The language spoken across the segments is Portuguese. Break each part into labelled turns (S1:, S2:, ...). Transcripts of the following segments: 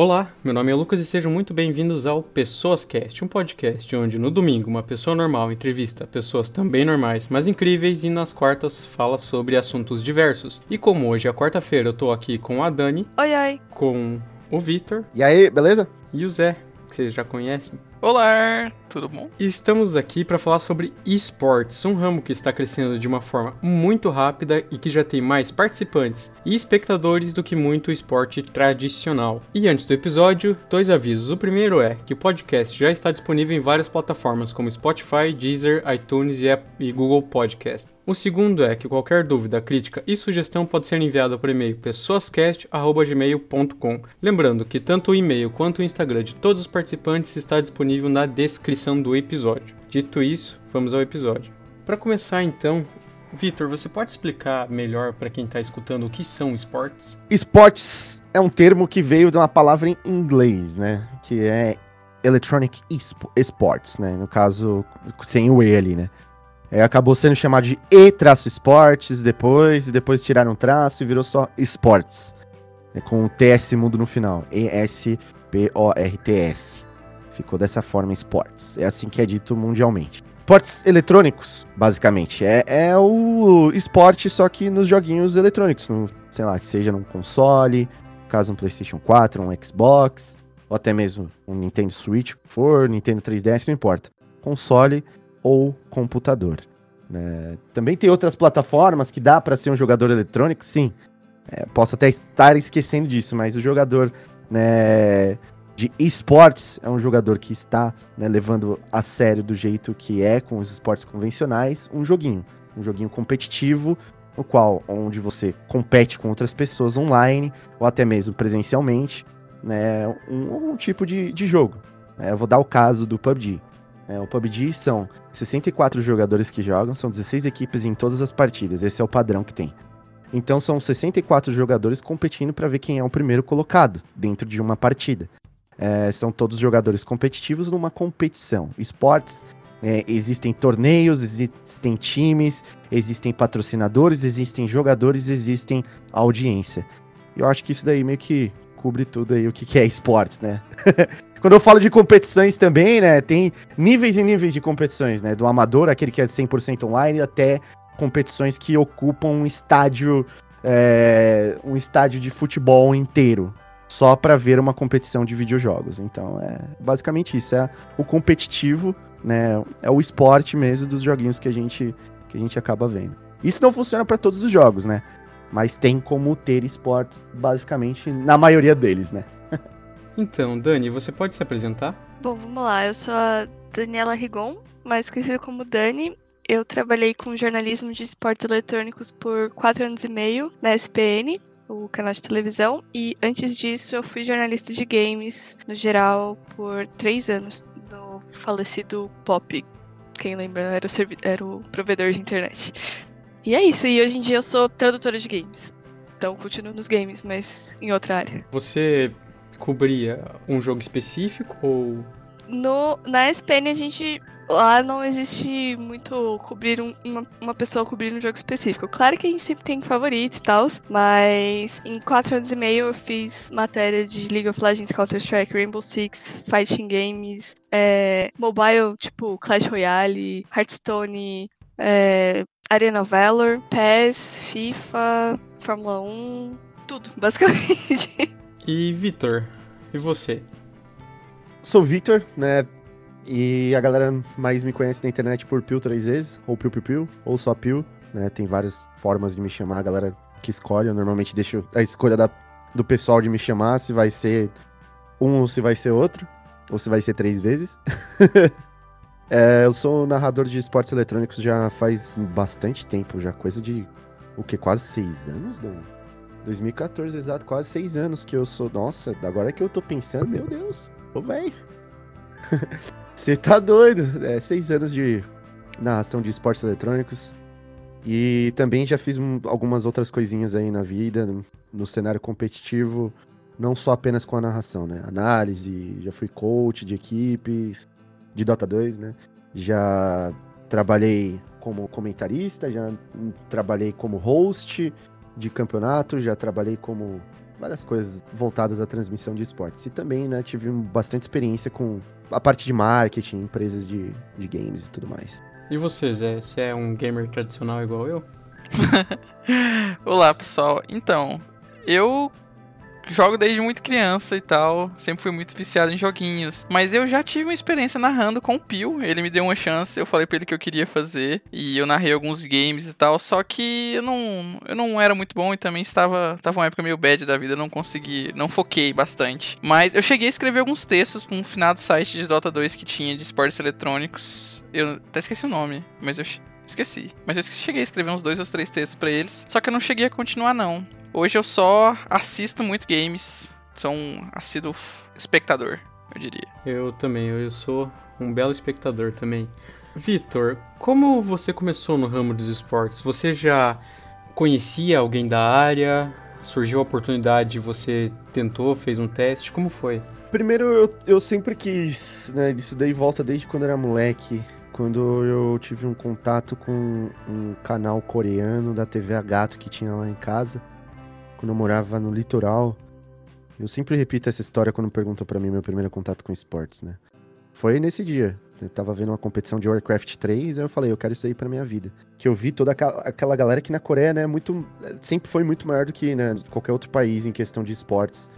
S1: Olá, meu nome é Lucas e sejam muito bem-vindos ao Pessoas Cast, um podcast onde no domingo uma pessoa normal entrevista pessoas também normais, mas incríveis e nas quartas fala sobre assuntos diversos. E como hoje é quarta-feira, eu tô aqui com a Dani,
S2: Oi, oi.
S1: com o Vitor
S3: E aí, beleza?
S1: e o Zé, que vocês já conhecem.
S4: Olá, tudo bom?
S1: Estamos aqui para falar sobre esportes, um ramo que está crescendo de uma forma muito rápida e que já tem mais participantes e espectadores do que muito esporte tradicional. E antes do episódio, dois avisos. O primeiro é que o podcast já está disponível em várias plataformas como Spotify, Deezer, iTunes e Google Podcast. O segundo é que qualquer dúvida, crítica e sugestão pode ser enviada por e-mail pessoascast@gmail.com. Lembrando que tanto o e-mail quanto o Instagram de todos os participantes está disponível na descrição do episódio. Dito isso, vamos ao episódio. Para começar então, Vitor, você pode explicar melhor para quem está escutando o que são esportes?
S3: Esportes é um termo que veio de uma palavra em inglês, né? Que é Electronic Espo- Sports, né? No caso, sem o E ali, né? É, acabou sendo chamado de E-esportes depois, e depois tiraram um traço e virou só esportes. É, com o TS mudo no final. E-S-P-O-R-T-S. Ficou dessa forma esportes. É assim que é dito mundialmente. Esportes eletrônicos, basicamente. É, é o esporte, só que nos joguinhos eletrônicos. No, sei lá, que seja num console, caso um PlayStation 4, um Xbox, ou até mesmo um Nintendo Switch, for, Nintendo 3DS, não importa. Console ou computador. né? Também tem outras plataformas que dá para ser um jogador eletrônico, sim. É, posso até estar esquecendo disso, mas o jogador né, de esportes é um jogador que está né, levando a sério do jeito que é com os esportes convencionais um joguinho. Um joguinho competitivo, no qual onde você compete com outras pessoas online ou até mesmo presencialmente, né, um, um tipo de, de jogo. né? Eu vou dar o caso do PUBG. É, o PUBG são 64 jogadores que jogam, são 16 equipes em todas as partidas, esse é o padrão que tem. Então são 64 jogadores competindo para ver quem é o primeiro colocado dentro de uma partida. É, são todos jogadores competitivos numa competição. Esportes, é, existem torneios, existem times, existem patrocinadores, existem jogadores, existem audiência. Eu acho que isso daí meio que cobre tudo aí o que, que é esportes, né? Quando eu falo de competições também, né, tem níveis e níveis de competições, né? Do amador, aquele que é 100% online, até competições que ocupam um estádio, é, um estádio de futebol inteiro, só para ver uma competição de videojogos. Então, é basicamente isso, é o competitivo, né? É o esporte mesmo dos joguinhos que a gente que a gente acaba vendo. Isso não funciona para todos os jogos, né? Mas tem como ter esportes basicamente na maioria deles, né?
S1: Então, Dani, você pode se apresentar?
S2: Bom, vamos lá. Eu sou a Daniela Rigon, mais conhecida como Dani. Eu trabalhei com jornalismo de esportes eletrônicos por quatro anos e meio na SPN, o canal de televisão. E antes disso, eu fui jornalista de games, no geral, por três anos, no falecido Pop. Quem lembra, era o, era o provedor de internet. E é isso. E hoje em dia eu sou tradutora de games. Então, continuo nos games, mas em outra área.
S1: Você cobria um jogo específico ou
S2: No, na SPN a gente. Lá não existe muito cobrir um- uma, uma pessoa cobrir um jogo específico. Claro que a gente sempre tem favorito e tal, mas em quatro anos e meio eu fiz matéria de League of Legends, Counter-Strike, Rainbow Six, Fighting Games, é, mobile, tipo Clash Royale, Hearthstone, é, Arena of Valor, PES, FIFA, Fórmula 1, tudo, basicamente.
S1: E Vitor, e você?
S3: Sou o Victor, né? E a galera mais me conhece na internet por Pio três vezes, ou Pio Pio Pio, ou só Pio, né? Tem várias formas de me chamar, a galera que escolhe. Eu normalmente deixo a escolha da, do pessoal de me chamar, se vai ser um ou se vai ser outro, ou se vai ser três vezes. É, eu sou narrador de esportes eletrônicos já faz bastante tempo, já coisa de o que? Quase seis anos, Dom? 2014, exato, quase seis anos que eu sou. Nossa, agora que eu tô pensando, meu Deus, ô velho. Você tá doido? É, seis anos de narração de esportes eletrônicos. E também já fiz um- algumas outras coisinhas aí na vida, no, no cenário competitivo, não só apenas com a narração, né? Análise, já fui coach de equipes, de Dota 2, né? Já trabalhei como comentarista, já trabalhei como host de campeonato, já trabalhei como várias coisas voltadas à transmissão de esportes. E também, né, tive bastante experiência com a parte de marketing, empresas de, de games e tudo mais.
S1: E você, Zé? Você é um gamer tradicional igual eu?
S4: Olá, pessoal. Então, eu jogo desde muito criança e tal. Sempre fui muito viciado em joguinhos. Mas eu já tive uma experiência narrando com o Pio. Ele me deu uma chance, eu falei pra ele que eu queria fazer. E eu narrei alguns games e tal. Só que eu não, eu não era muito bom e também estava, estava uma época meio bad da vida. Eu não consegui, não foquei bastante. Mas eu cheguei a escrever alguns textos pra um finado site de Dota 2 que tinha de esportes eletrônicos. Eu até esqueci o nome, mas eu esqueci. Mas eu cheguei a escrever uns dois ou três textos para eles. Só que eu não cheguei a continuar, não. Hoje eu só assisto muito games. Sou um assíduo espectador, eu diria.
S1: Eu também, eu sou um belo espectador também. Vitor, como você começou no ramo dos esportes? Você já conhecia alguém da área? Surgiu a oportunidade, você tentou, fez um teste? Como foi?
S3: Primeiro, eu, eu sempre quis, né? Isso daí volta desde quando eu era moleque. Quando eu tive um contato com um canal coreano da TV a Gato que tinha lá em casa quando eu morava no litoral. Eu sempre repito essa história quando perguntam para mim meu primeiro contato com esportes, né? Foi nesse dia. Eu tava vendo uma competição de Warcraft 3, aí eu falei, eu quero isso aí pra minha vida. Que eu vi toda aquela galera que na Coreia, né, muito. Sempre foi muito maior do que né, qualquer outro país em questão de esportes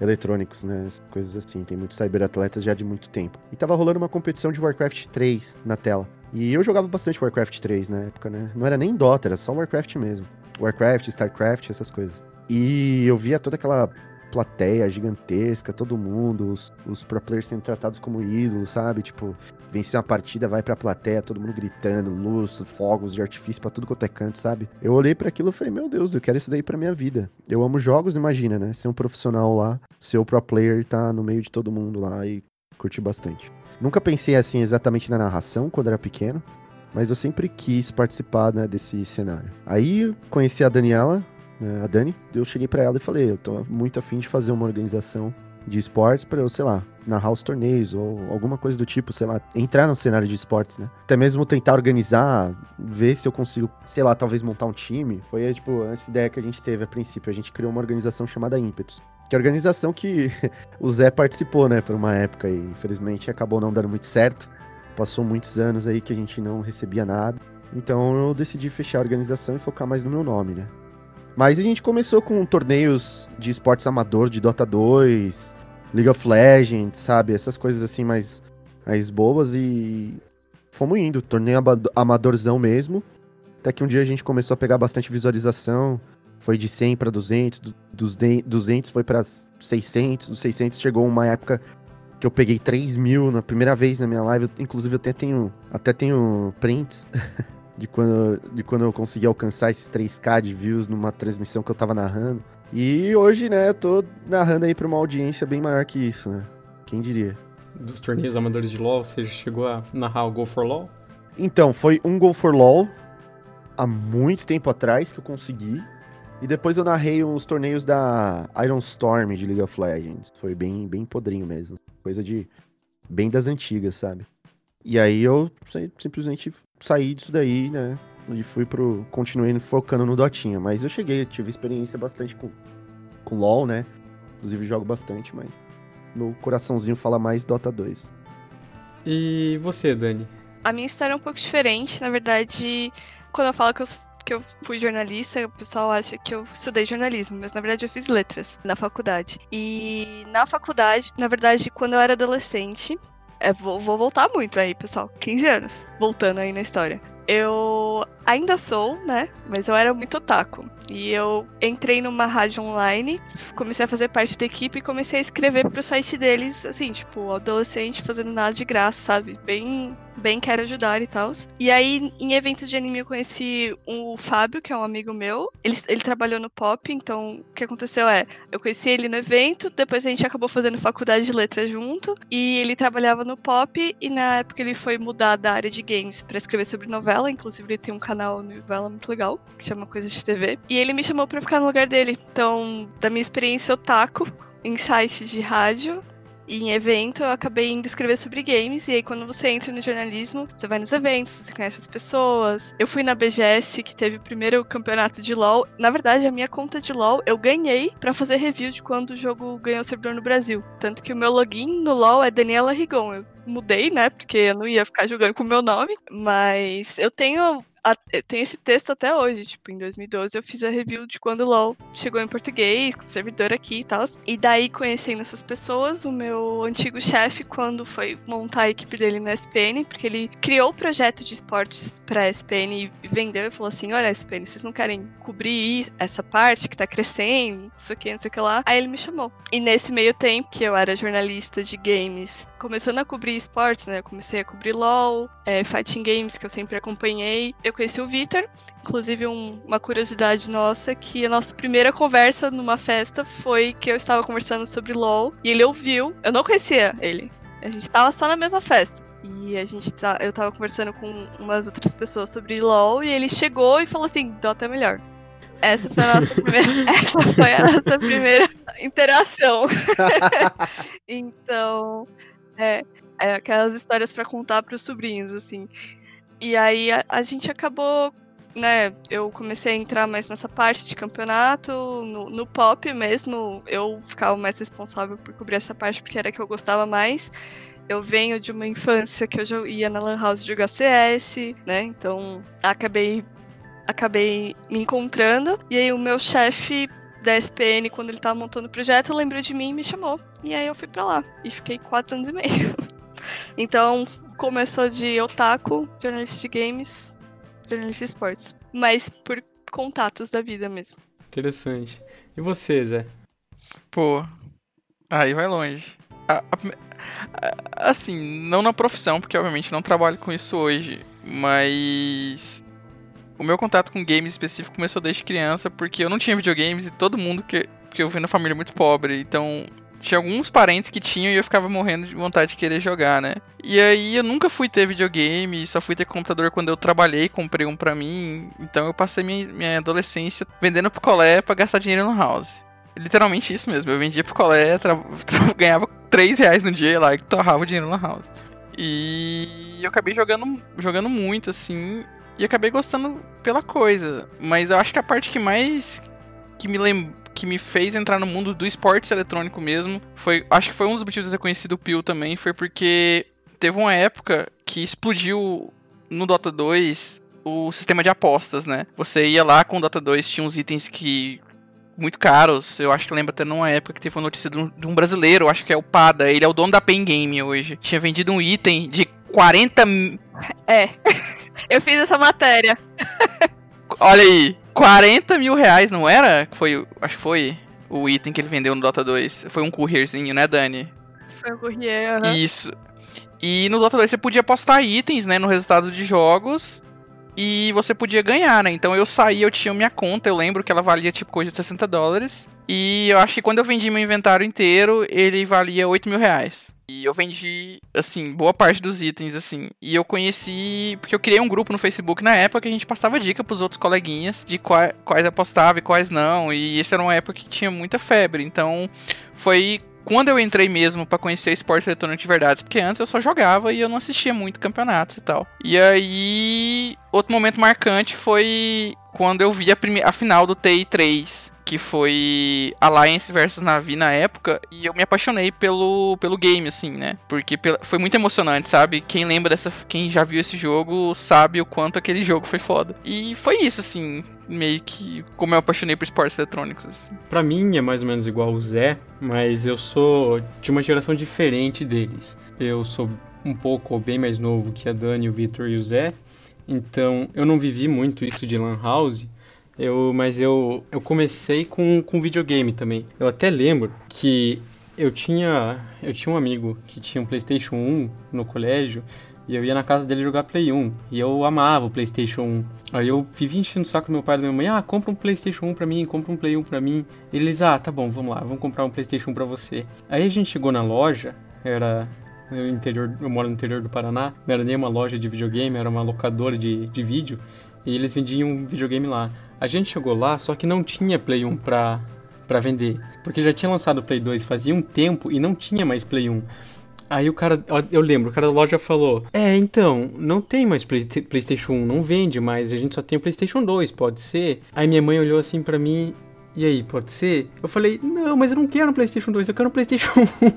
S3: eletrônicos, né? Coisas assim. Tem muitos cyberatletas já de muito tempo. E tava rolando uma competição de Warcraft 3 na tela. E eu jogava bastante Warcraft 3 na época, né? Não era nem Dota, era só Warcraft mesmo. Warcraft, StarCraft, essas coisas. E eu via toda aquela plateia gigantesca, todo mundo, os, os pro players sendo tratados como ídolos, sabe? Tipo, vencer uma partida, vai pra plateia, todo mundo gritando, luz, fogos de artifício pra tudo quanto é canto, sabe? Eu olhei para aquilo e falei, meu Deus, eu quero isso daí pra minha vida. Eu amo jogos, imagina, né? Ser um profissional lá, ser o pro player e tá no meio de todo mundo lá e curtir bastante. Nunca pensei assim exatamente na narração quando era pequeno, mas eu sempre quis participar né, desse cenário. Aí conheci a Daniela, né, a Dani, eu cheguei para ela e falei, eu tô muito afim de fazer uma organização de esportes para eu, sei lá, narrar os torneios ou alguma coisa do tipo, sei lá, entrar no cenário de esportes, né? Até mesmo tentar organizar, ver se eu consigo, sei lá, talvez montar um time. Foi, tipo, essa ideia que a gente teve a princípio. A gente criou uma organização chamada Ímpetos. Que é a organização que o Zé participou, né, por uma época e infelizmente acabou não dando muito certo. Passou muitos anos aí que a gente não recebia nada. Então eu decidi fechar a organização e focar mais no meu nome, né? Mas a gente começou com torneios de esportes amador, de Dota 2, League of Legends, sabe? Essas coisas assim mais, mais bobas e fomos indo. Torneio amadorzão mesmo. Até que um dia a gente começou a pegar bastante visualização. Foi de 100 para 200, dos 200 foi para 600, dos 600 chegou uma época que eu peguei 3 mil na primeira vez na minha live. Inclusive eu até tenho, até tenho prints de quando, de quando eu consegui alcançar esses 3k de views numa transmissão que eu tava narrando. E hoje, né, eu tô narrando aí pra uma audiência bem maior que isso, né? Quem diria?
S1: Dos torneios amadores de LoL, você chegou a narrar o Go for LoL?
S3: Então, foi um Go for LoL há muito tempo atrás que eu consegui. E depois eu narrei uns torneios da Iron Storm de League of Legends. Foi bem, bem podrinho mesmo. Coisa de. bem das antigas, sabe? E aí eu simplesmente saí disso daí, né? E fui pro. Continuei focando no Dotinha. Mas eu cheguei, tive experiência bastante com, com LOL, né? Inclusive jogo bastante, mas meu coraçãozinho fala mais Dota 2.
S1: E você, Dani?
S2: A minha história é um pouco diferente. Na verdade, quando eu falo que eu, que eu fui jornalista, o pessoal acha que eu estudei jornalismo, mas na verdade eu fiz letras na faculdade. E na faculdade, na verdade, quando eu era adolescente, é, vou, vou voltar muito aí, pessoal. 15 anos. Voltando aí na história. Eu ainda sou, né? Mas eu era muito otaku. E eu entrei numa rádio online, comecei a fazer parte da equipe e comecei a escrever pro site deles, assim, tipo, adolescente fazendo nada de graça, sabe? Bem bem quero ajudar e tal. E aí, em eventos de anime, eu conheci o Fábio, que é um amigo meu. Ele, ele trabalhou no pop, então o que aconteceu é, eu conheci ele no evento, depois a gente acabou fazendo faculdade de letras junto, e ele trabalhava no pop, e na época ele foi mudar da área de games para escrever sobre novela, inclusive ele tem um canal no novela muito legal, que chama Coisas de TV. E ele me chamou para ficar no lugar dele. Então, da minha experiência otaku, em sites de rádio, em evento, eu acabei indo escrever sobre games. E aí, quando você entra no jornalismo, você vai nos eventos, você conhece as pessoas. Eu fui na BGS, que teve o primeiro campeonato de LoL. Na verdade, a minha conta de LoL eu ganhei para fazer review de quando o jogo ganhou servidor no Brasil. Tanto que o meu login no LoL é Daniela Rigon. Eu mudei, né? Porque eu não ia ficar jogando com o meu nome. Mas eu tenho tem esse texto até hoje, tipo, em 2012 eu fiz a review de quando o LoL chegou em português, com o servidor aqui e tal. E daí, conhecendo essas pessoas, o meu antigo chefe, quando foi montar a equipe dele na SPN, porque ele criou o projeto de esportes pra SPN e vendeu e falou assim: olha, SPN, vocês não querem cobrir essa parte que tá crescendo, não sei o que, não sei o que lá. Aí ele me chamou. E nesse meio tempo, que eu era jornalista de games, começando a cobrir esportes, né? Eu comecei a cobrir LoL, é, Fighting Games, que eu sempre acompanhei. Eu conheci o Vitor. Inclusive, um, uma curiosidade nossa, que a nossa primeira conversa numa festa foi que eu estava conversando sobre LOL e ele ouviu. Eu não conhecia ele. A gente estava só na mesma festa. E a gente tá, eu tava conversando com umas outras pessoas sobre LOL e ele chegou e falou assim: Dota é melhor. Essa foi a nossa primeira, essa foi a nossa primeira interação. então, é, é, aquelas histórias para contar para os sobrinhos, assim. E aí a, a, gente acabou, né? Eu comecei a entrar mais nessa parte de campeonato, no, no, pop mesmo. Eu ficava mais responsável por cobrir essa parte porque era que eu gostava mais. Eu venho de uma infância que eu ia na Lan House jogar CS, né? Então acabei, acabei me encontrando. E aí o meu chefe da SPN, quando ele tava montando o projeto, lembrou de mim e me chamou. E aí eu fui para lá. E fiquei quatro anos e meio. então, começou de otaku, jornalista de games, jornalista de esportes. Mas por contatos da vida mesmo.
S1: Interessante. E você, Zé?
S4: Pô, aí vai longe. A, a, assim, não na profissão, porque obviamente não trabalho com isso hoje, mas o meu contato com games específico começou desde criança, porque eu não tinha videogames e todo mundo que. Porque eu vim na família muito pobre, então tinha alguns parentes que tinham e eu ficava morrendo de vontade de querer jogar, né? E aí eu nunca fui ter videogame, só fui ter computador quando eu trabalhei, comprei um pra mim. Então eu passei minha, minha adolescência vendendo picolé pra gastar dinheiro no house. Literalmente isso mesmo, eu vendia picolé, ganhava 3 reais no dia lá e torrava o dinheiro no house. E eu acabei jogando, jogando muito, assim, e acabei gostando pela coisa. Mas eu acho que a parte que mais que me lembra que me fez entrar no mundo do esporte eletrônico mesmo foi. Acho que foi um dos motivos de ter conhecido o Pio também. Foi porque teve uma época que explodiu no Dota 2 o sistema de apostas, né? Você ia lá com o Dota 2, tinha uns itens que. Muito caros, eu acho que lembra até numa época que teve uma notícia de um, de um brasileiro, acho que é o Pada, ele é o dono da Pen Game hoje. Tinha vendido um item de 40
S2: É, eu fiz essa matéria.
S4: Olha aí, 40 mil reais, não era? Foi, acho que foi o item que ele vendeu no Dota 2. Foi um courierzinho, né, Dani?
S2: Foi um courier, uhum.
S4: Isso. E no Dota 2 você podia postar itens, né, no resultado de jogos. E você podia ganhar, né? Então eu saí, eu tinha minha conta, eu lembro que ela valia tipo coisa de 60 dólares. E eu acho que quando eu vendi meu inventário inteiro, ele valia 8 mil reais. E eu vendi, assim, boa parte dos itens, assim. E eu conheci. Porque eu criei um grupo no Facebook na época que a gente passava dica pros outros coleguinhas de quais, quais apostava e quais não. E essa era uma época que tinha muita febre. Então, foi quando eu entrei mesmo para conhecer esporte eletrônico de verdade, porque antes eu só jogava e eu não assistia muito campeonatos e tal. E aí, outro momento marcante foi quando eu vi a, a final do TI3, que foi Alliance versus Navi na época, e eu me apaixonei pelo, pelo game, assim, né? Porque foi muito emocionante, sabe? Quem lembra dessa. Quem já viu esse jogo sabe o quanto aquele jogo foi foda. E foi isso, assim, meio que como eu apaixonei por esportes eletrônicos. Assim.
S1: Pra mim é mais ou menos igual o Zé, mas eu sou de uma geração diferente deles. Eu sou um pouco bem mais novo que a Dani, o Victor e o Zé. Então eu não vivi muito isso de Lan House, eu, mas eu, eu comecei com, com videogame também. Eu até lembro que eu tinha, eu tinha um amigo que tinha um PlayStation 1 no colégio e eu ia na casa dele jogar Play 1. E eu amava o PlayStation 1. Aí eu vivia enchendo o saco do meu pai e da minha mãe: Ah, compra um PlayStation 1 pra mim, compra um Play 1 pra mim. E eles: Ah, tá bom, vamos lá, vamos comprar um PlayStation 1 pra você. Aí a gente chegou na loja, era. No interior, eu moro no interior do Paraná, não era nem uma loja de videogame, era uma locadora de, de vídeo. E eles vendiam um videogame lá. A gente chegou lá, só que não tinha Play 1 pra, para vender. Porque já tinha lançado o Play 2 fazia um tempo e não tinha mais Play 1. Aí o cara, eu lembro, o cara da loja falou: É, então, não tem mais Play, PlayStation 1, não vende mais, a gente só tem o PlayStation 2, pode ser? Aí minha mãe olhou assim para mim e aí, pode ser? Eu falei, não, mas eu não quero um PlayStation 2, eu quero um PlayStation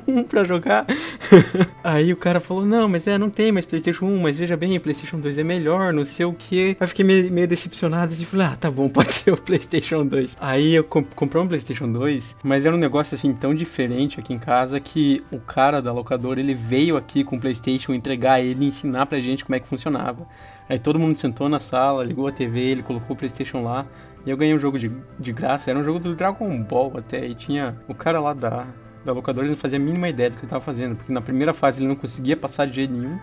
S1: 1 pra jogar. aí o cara falou, não, mas é, não tem mais PlayStation 1, mas veja bem, PlayStation 2 é melhor, não sei o que. Aí fiquei meio, meio decepcionado e falei, ah, tá bom, pode ser o PlayStation 2. Aí eu comp comprei um PlayStation 2, mas era um negócio assim tão diferente aqui em casa que o cara da locadora ele veio aqui com o PlayStation entregar ele e ensinar pra gente como é que funcionava. Aí todo mundo sentou na sala, ligou a TV, ele colocou o PlayStation lá. E eu ganhei um jogo de, de graça. Era um jogo do Dragon Ball até. E tinha o cara lá da, da locadora, ele não fazia a mínima ideia do que ele estava fazendo. Porque na primeira fase ele não conseguia passar de jeito nenhum.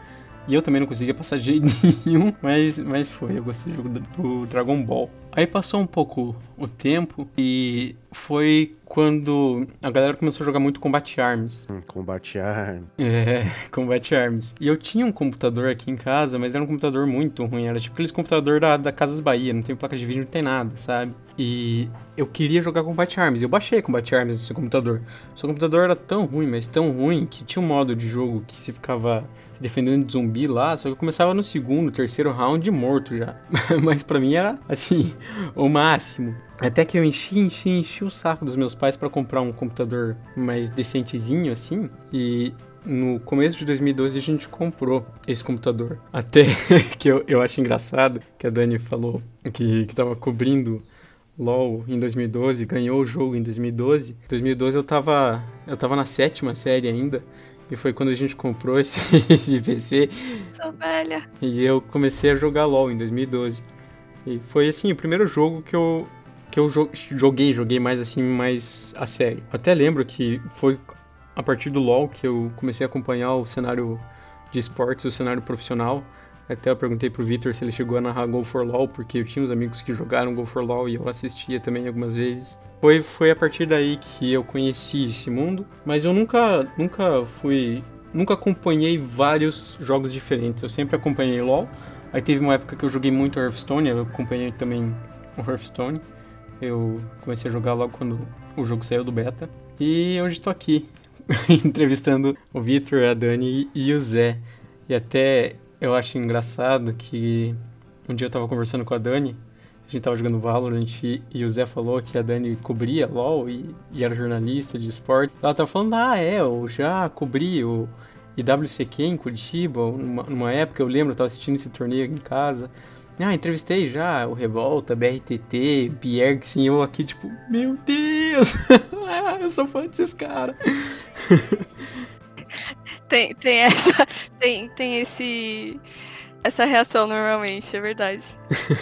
S1: E eu também não conseguia passar de jeito nenhum. Mas, mas foi, eu gostei do jogo do, do Dragon Ball. Aí passou um pouco o tempo e foi quando a galera começou a jogar muito Combat Arms.
S3: Hum, Combat Arms.
S1: É, Combat Arms. E eu tinha um computador aqui em casa, mas era um computador muito ruim. Era tipo aqueles computador da, da Casas Bahia, não tem placa de vídeo, não tem nada, sabe? E eu queria jogar Combat Arms. Eu baixei Combat Arms no seu computador. O seu computador era tão ruim, mas tão ruim, que tinha um modo de jogo que se ficava defendendo de zumbi lá, só que eu começava no segundo, terceiro round morto já. mas para mim era assim, o máximo. Até que eu enchi, enchi, enchi o saco dos meus pais para comprar um computador mais decentezinho assim. E no começo de 2012 a gente comprou esse computador. Até que eu, eu acho engraçado que a Dani falou que, que tava cobrindo LoL em 2012, ganhou o jogo em 2012. Em 2012 eu tava, eu tava na sétima série ainda. E foi quando a gente comprou esse, esse PC.
S2: Sou velha.
S1: E eu comecei a jogar LoL em 2012. E foi assim, o primeiro jogo que eu que eu joguei, joguei mais assim, mais a sério. Até lembro que foi a partir do LoL que eu comecei a acompanhar o cenário de esportes, o cenário profissional. Até eu perguntei pro Victor se ele chegou a narrar Go for LoL, porque eu tinha uns amigos que jogaram Go for LoL e eu assistia também algumas vezes. Foi, foi a partir daí que eu conheci esse mundo, mas eu nunca, nunca fui, nunca acompanhei vários jogos diferentes. Eu sempre acompanhei LoL, Aí teve uma época que eu joguei muito Hearthstone, eu acompanhei também o Hearthstone. Eu comecei a jogar logo quando o jogo saiu do beta. E hoje estou aqui, entrevistando o Victor, a Dani e o Zé. E até eu acho engraçado que um dia eu estava conversando com a Dani, a gente estava jogando Valorant e, o Zé falou que a Dani cobria LoL e, e era jornalista de esporte. Ela estava falando, ah, é, eu já cobri o IWCQ em Curitiba, numa, numa época eu lembro, eu tava assistindo esse torneio em casa. Ah, entrevistei já o Revolta, BRTT, Bjergsen, eu aqui tipo, meu Deus, eu sou fã desses caras.
S2: tem, tem essa, tem, tem esse, essa reação normalmente, é verdade.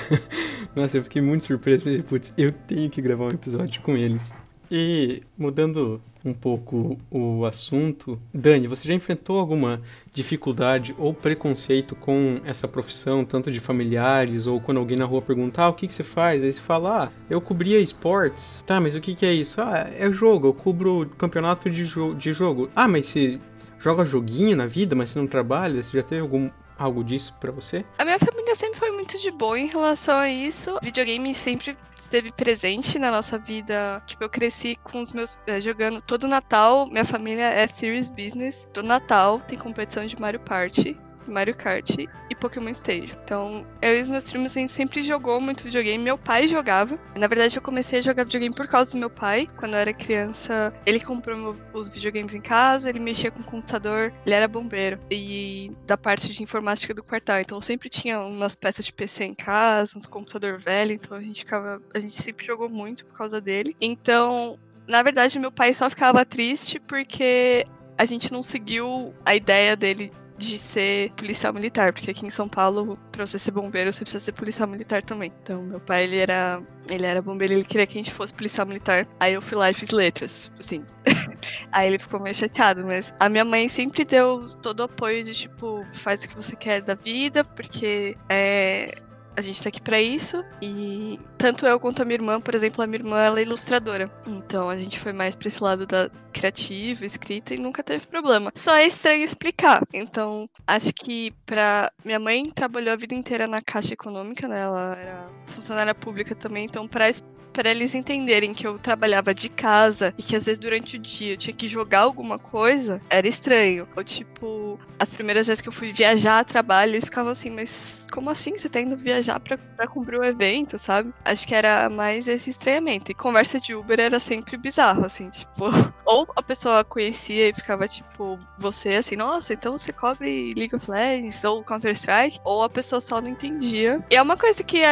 S1: Nossa, eu fiquei muito surpreso, pensei, putz, eu tenho que gravar um episódio com eles. E mudando um pouco o assunto, Dani, você já enfrentou alguma dificuldade ou preconceito com essa profissão, tanto de familiares ou quando alguém na rua perguntar ah, o que, que você faz? Aí você fala, ah, eu cobria esportes. Tá, mas o que, que é isso? Ah, é jogo, eu cubro campeonato de, jo de jogo. Ah, mas você joga joguinho na vida, mas você não trabalha? Você já teve algum algo disso para você?
S2: A minha família sempre foi muito de boa em relação a isso. videogame sempre esteve presente na nossa vida. Tipo, eu cresci com os meus. É, jogando todo Natal. Minha família é Serious Business. Todo Natal tem competição de Mario Party. Mario Kart e Pokémon Stadium. Então, eu e os meus primos, a gente sempre jogou muito videogame. Meu pai jogava. Na verdade, eu comecei a jogar videogame por causa do meu pai. Quando eu era criança, ele comprou os videogames em casa, ele mexia com o computador, ele era bombeiro. E da parte de informática do quartal. Então, sempre tinha umas peças de PC em casa, uns computador velho. Então, a gente ficava. A gente sempre jogou muito por causa dele. Então, na verdade, meu pai só ficava triste porque a gente não seguiu a ideia dele de ser policial militar, porque aqui em São Paulo, pra você ser bombeiro, você precisa ser policial militar também. Então, meu pai, ele era, ele era bombeiro, ele queria que a gente fosse policial militar. Aí eu fui lá e fiz letras, assim. Aí ele ficou meio chateado, mas a minha mãe sempre deu todo o apoio de tipo, faz o que você quer da vida, porque é, a gente tá aqui para isso. E tanto eu quanto a minha irmã, por exemplo, a minha irmã ela é ilustradora. Então a gente foi mais pra esse lado da criativa, escrita e nunca teve problema. Só é estranho explicar. Então, acho que pra. Minha mãe trabalhou a vida inteira na Caixa Econômica, né? Ela era funcionária pública também, então pra para eles entenderem que eu trabalhava de casa e que às vezes durante o dia eu tinha que jogar alguma coisa, era estranho. Ou tipo, as primeiras vezes que eu fui viajar a trabalho, eles ficavam assim, mas como assim você tá indo viajar pra, pra cumprir um evento, sabe? Acho que era mais esse estranhamento. E conversa de Uber era sempre bizarro, assim, tipo, ou a pessoa conhecia e ficava tipo, você assim, nossa, então você cobre League of Legends ou Counter-Strike, ou a pessoa só não entendia. E é uma coisa que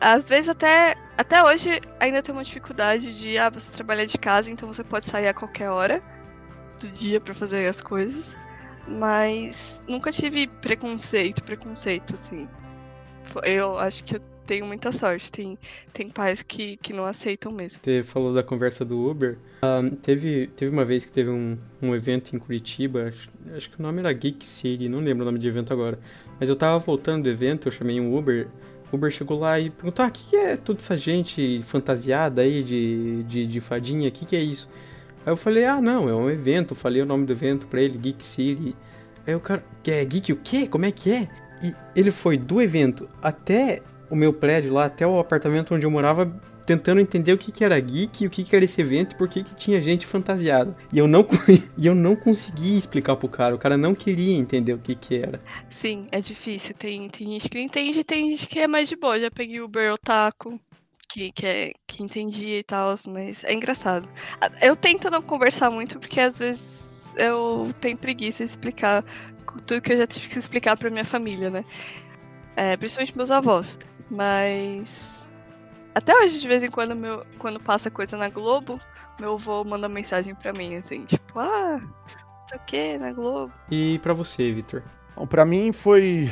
S2: às vezes até até hoje ainda tem uma dificuldade de, ah, você trabalha de casa, então você pode sair a qualquer hora do dia para fazer as coisas. Mas nunca tive preconceito, preconceito, assim. Eu acho que eu tenho muita sorte. Tem, tem pais que, que não aceitam mesmo.
S1: Você falou da conversa do Uber. Um, teve, teve uma vez que teve um, um evento em Curitiba, acho, acho que o nome era Geek City, não lembro o nome do evento agora. Mas eu tava voltando do evento, eu chamei um Uber Uber chegou lá e perguntou: ah, o que é toda essa gente fantasiada aí de, de, de fadinha? O que, que é isso? Aí eu falei: ah, não, é um evento. Eu falei o nome do evento pra ele, Geek City. Aí o cara: é Geek o quê? Como é que é? E ele foi do evento até o meu prédio lá, até o apartamento onde eu morava, tentando entender o que, que era geek, o que, que era esse evento e por que, que tinha gente fantasiada. E eu não e eu não consegui explicar pro cara, o cara não queria entender o que que era.
S2: Sim, é difícil. Tem, tem gente que entende, tem gente que é mais de boa. Já peguei o Uber Otaku, que, que, é, que entendia e tal, mas é engraçado. Eu tento não conversar muito, porque às vezes eu tenho preguiça de explicar tudo que eu já tive que explicar pra minha família, né? É, principalmente meus avós. Mas até hoje, de vez em quando, meu, quando passa coisa na Globo, meu avô manda mensagem pra mim, assim, tipo, ah, sei o que, na Globo.
S1: E pra você, Vitor?
S3: Bom, pra mim foi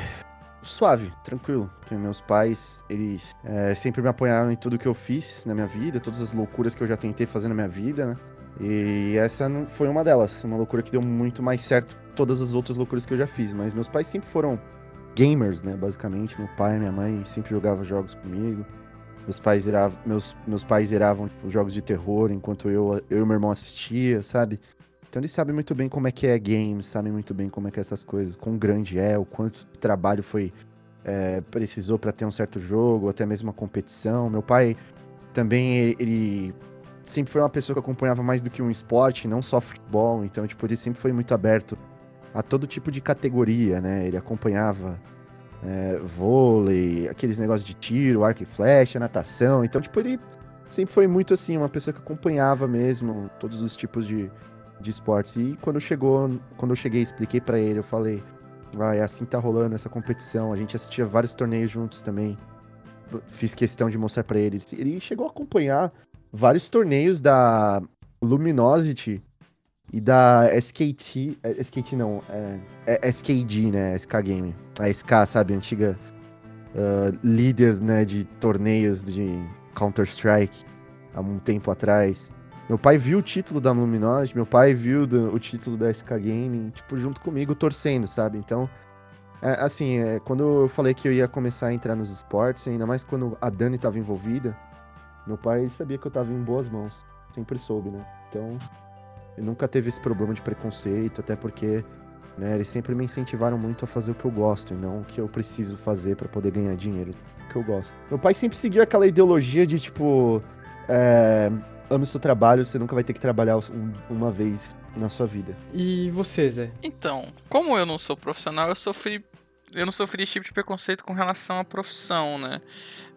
S3: suave, tranquilo. Porque meus pais, eles é, sempre me apoiaram em tudo que eu fiz na minha vida, todas as loucuras que eu já tentei fazer na minha vida, né? E essa foi uma delas, uma loucura que deu muito mais certo todas as outras loucuras que eu já fiz. Mas meus pais sempre foram gamers, né? Basicamente, meu pai e minha mãe sempre jogavam jogos comigo. Meus pais iravam, meus, meus pais iravam tipo, jogos de terror enquanto eu, eu e meu irmão assistia, sabe? Então eles sabem muito bem como é que é games, sabem muito bem como é que é essas coisas, quão grande é, o quanto trabalho foi é, precisou para ter um certo jogo, até mesmo uma competição. Meu pai também ele, sempre foi uma pessoa que acompanhava mais do que um esporte, não só futebol. Então tipo ele sempre foi muito aberto a todo tipo de categoria, né? Ele acompanhava é, vôlei, aqueles negócios de tiro, arco e flecha, natação. Então, tipo, ele sempre foi muito assim, uma pessoa que acompanhava mesmo todos os tipos de, de esportes. E quando chegou, quando eu cheguei expliquei para ele, eu falei, vai, assim tá rolando essa competição. A gente assistia vários torneios juntos também. Fiz questão de mostrar para ele. Ele chegou a acompanhar vários torneios da Luminosity e da SKT. É, SKT não, é, é SKG, né? SK Game. A SK, sabe? Antiga uh, líder né, de torneios de Counter-Strike há um tempo atrás. Meu pai viu o título da Luminosity, meu pai viu do, o título da SK Game, tipo, junto comigo, torcendo, sabe? Então, é, assim, é, quando eu falei que eu ia começar a entrar nos esportes, ainda mais quando a Dani estava envolvida, meu pai sabia que eu estava em boas mãos. Sempre soube, né? Então, ele nunca teve esse problema de preconceito, até porque né, eles sempre me incentivaram muito a fazer o que eu gosto e não o que eu preciso fazer para poder ganhar dinheiro. O que eu gosto. Meu pai sempre seguiu aquela ideologia de tipo. É, ame o seu trabalho, você nunca vai ter que trabalhar uma vez na sua vida.
S1: E você, Zé?
S4: Então, como eu não sou profissional, eu sofri. Eu não sofri esse tipo de preconceito com relação à profissão, né?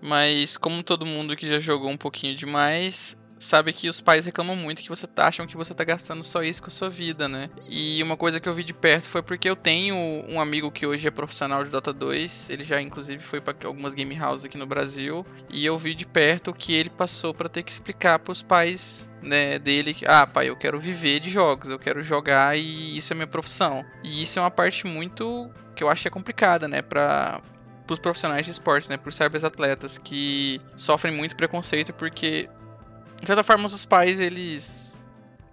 S4: Mas como todo mundo que já jogou um pouquinho demais, sabe que os pais reclamam muito que você tá, acham que você tá gastando só isso com a sua vida, né? E uma coisa que eu vi de perto foi porque eu tenho um amigo que hoje é profissional de Dota 2, ele já inclusive foi para algumas game houses aqui no Brasil, e eu vi de perto que ele passou para ter que explicar para os pais né, dele ah, pai, eu quero viver de jogos, eu quero jogar e isso é minha profissão. E isso é uma parte muito que eu acho que é complicada, né, para os profissionais de esportes, né, para os cyberatletas que sofrem muito preconceito porque de certa forma, os pais, eles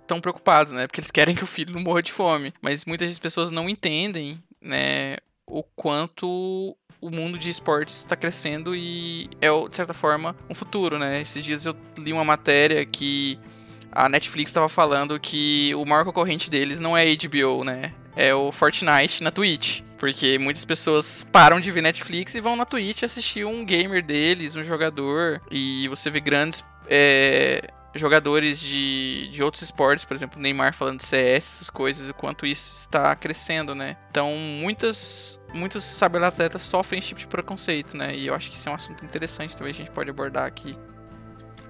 S4: estão preocupados, né? Porque eles querem que o filho não morra de fome. Mas muitas pessoas não entendem, né? o quanto o mundo de esportes está crescendo e é, de certa forma, um futuro, né? Esses dias eu li uma matéria que a Netflix estava falando que o maior concorrente deles não é HBO, né? É o Fortnite na Twitch. Porque muitas pessoas param de ver Netflix e vão na Twitch assistir um gamer deles, um jogador. E você vê grandes é, jogadores de, de outros esportes, por exemplo, Neymar falando de CS, essas coisas, o quanto isso está crescendo, né? Então, muitas, muitos cyberatletas sofrem esse tipo de preconceito, né? E eu acho que isso é um assunto interessante, talvez a gente pode abordar aqui.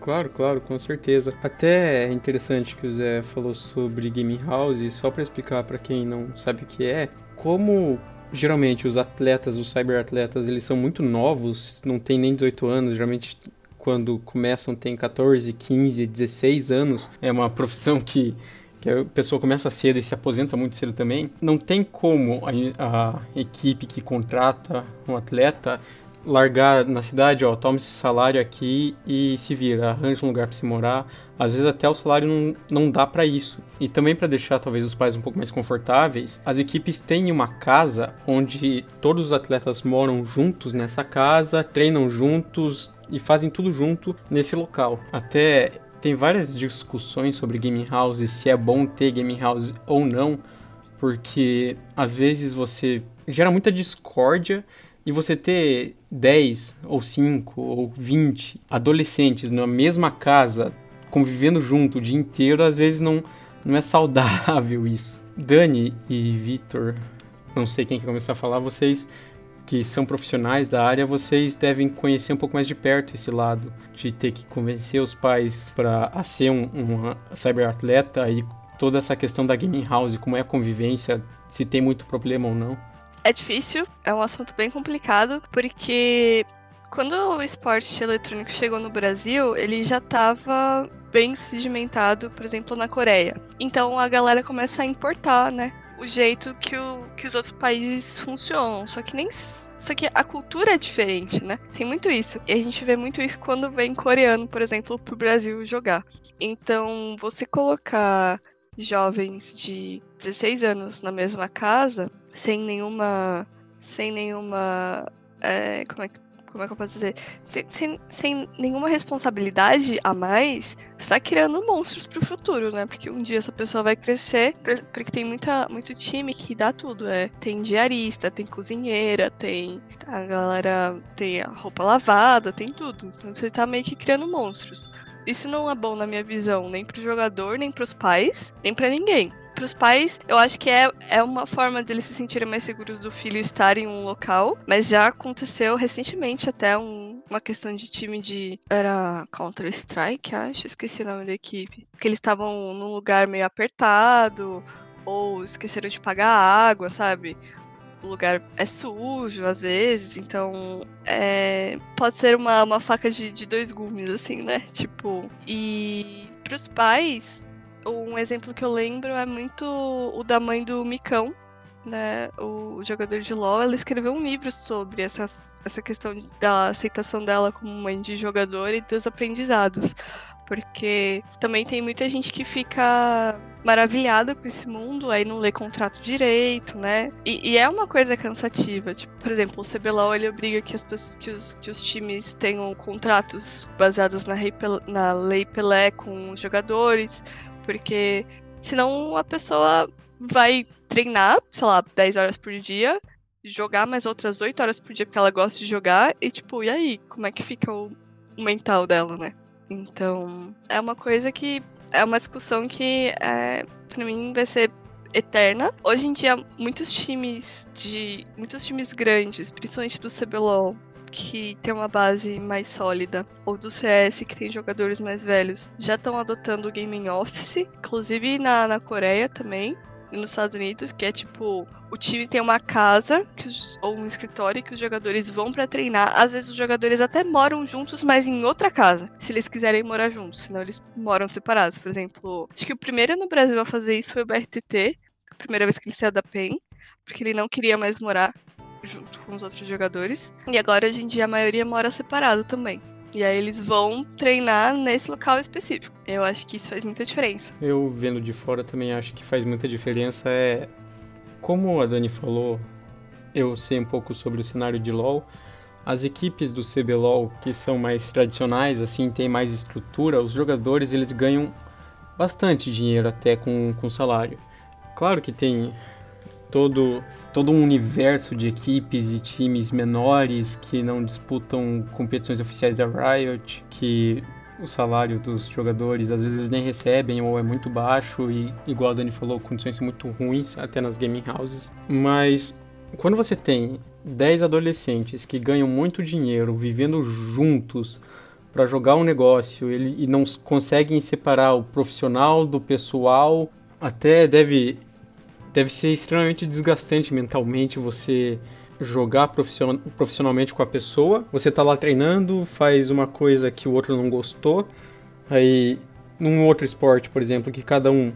S1: Claro, claro, com certeza. Até é interessante que o Zé falou sobre Gaming House, só para explicar para quem não sabe o que é, como geralmente os atletas, os cyberatletas, eles são muito novos, não tem nem 18 anos, geralmente quando começam tem 14, 15, 16 anos. É uma profissão que, que a pessoa começa cedo e se aposenta muito cedo também. Não tem como a, a equipe que contrata um atleta largar na cidade, ó, toma esse salário aqui e se vira, arranja um lugar para se morar. Às vezes até o salário não, não dá para isso. E também para deixar talvez os pais um pouco mais confortáveis, as equipes têm uma casa onde todos os atletas moram juntos nessa casa, treinam juntos e fazem tudo junto nesse local. Até tem várias discussões sobre gaming house, se é bom ter gaming house ou não, porque às vezes você gera muita discórdia e você ter 10 ou 5 ou 20 adolescentes na mesma casa, convivendo junto o dia inteiro, às vezes não, não é saudável isso. Dani e Vitor, não sei quem que começar a falar, vocês que são profissionais da área, vocês devem conhecer um pouco mais de perto esse lado de ter que convencer os pais para ser um, um cyberatleta e toda essa questão da gaming house, como é a convivência, se tem muito problema ou não.
S2: É difícil, é um assunto bem complicado, porque quando o esporte eletrônico chegou no Brasil, ele já estava bem sedimentado, por exemplo, na Coreia. Então a galera começa a importar, né? O jeito que, o, que os outros países funcionam. Só que nem. Só que a cultura é diferente, né? Tem muito isso. E a gente vê muito isso quando vem coreano, por exemplo, pro Brasil jogar. Então, você colocar jovens de 16 anos na mesma casa sem nenhuma. sem nenhuma. É, como, é, como é que eu posso dizer? Sem, sem, sem nenhuma responsabilidade a mais, está criando monstros para o futuro, né? Porque um dia essa pessoa vai crescer, porque tem muita, muito time que dá tudo, né? Tem diarista, tem cozinheira, tem. A galera tem a roupa lavada, tem tudo. Então você está meio que criando monstros. Isso não é bom na minha visão, nem pro jogador, nem pros pais, nem para ninguém para os pais, eu acho que é, é uma forma deles se sentirem mais seguros do filho estar em um local, mas já aconteceu recentemente até um, uma questão de time de. Era Counter-Strike, acho, esqueci o nome da equipe. Que eles estavam num lugar meio apertado, ou esqueceram de pagar a água, sabe? O lugar é sujo às vezes, então é, pode ser uma, uma faca de, de dois gumes, assim, né? Tipo, e pros pais, um exemplo que eu lembro é muito o da mãe do Micão, né, o jogador de LoL, ela escreveu um livro sobre essa, essa questão da aceitação dela como mãe de jogador e dos aprendizados. Porque também tem muita gente que fica maravilhada com esse mundo, aí não lê contrato direito, né? E, e é uma coisa cansativa. Tipo, por exemplo, o CBLOL ele obriga que, as, que, os, que os times tenham contratos baseados na, na lei Pelé com os jogadores, porque senão a pessoa vai treinar, sei lá, 10 horas por dia, jogar mais outras 8 horas por dia porque ela gosta de jogar, e tipo, e aí? Como é que fica o mental dela, né? Então, é uma coisa que. É uma discussão que, é, pra mim, vai ser eterna. Hoje em dia, muitos times de. Muitos times grandes, principalmente do CBLOL, que tem uma base mais sólida, ou do CS, que tem jogadores mais velhos, já estão adotando o Gaming Office, inclusive na, na Coreia também, nos Estados Unidos, que é tipo, o time tem uma casa os, ou um escritório que os jogadores vão para treinar. Às vezes os jogadores até moram juntos, mas em outra casa, se eles quiserem morar juntos, senão eles moram separados. Por exemplo, acho que o primeiro no Brasil a fazer isso foi o BRTT, a primeira vez que ele saiu da PEN, porque ele não queria mais morar junto com os outros jogadores. E agora, hoje em dia, a maioria mora separado também. E aí eles vão treinar nesse local específico. Eu acho que isso faz muita diferença.
S1: Eu vendo de fora também acho que faz muita diferença é como a Dani falou, eu sei um pouco sobre o cenário de LoL. As equipes do CBLOL, que são mais tradicionais, assim, tem mais estrutura, os jogadores eles ganham bastante dinheiro até com, com salário. Claro que tem todo, todo um universo de equipes e times menores que não disputam competições oficiais da Riot, que o salário dos jogadores às vezes eles nem recebem ou é muito baixo e igual a Dani falou, condições muito ruins até nas gaming houses. Mas quando você tem 10 adolescentes que ganham muito dinheiro vivendo juntos para jogar um negócio ele, e não conseguem separar o profissional do pessoal, até deve deve ser extremamente desgastante mentalmente você jogar profissionalmente com a pessoa. Você tá lá treinando, faz uma coisa que o outro não gostou. Aí, num outro esporte, por exemplo, que cada um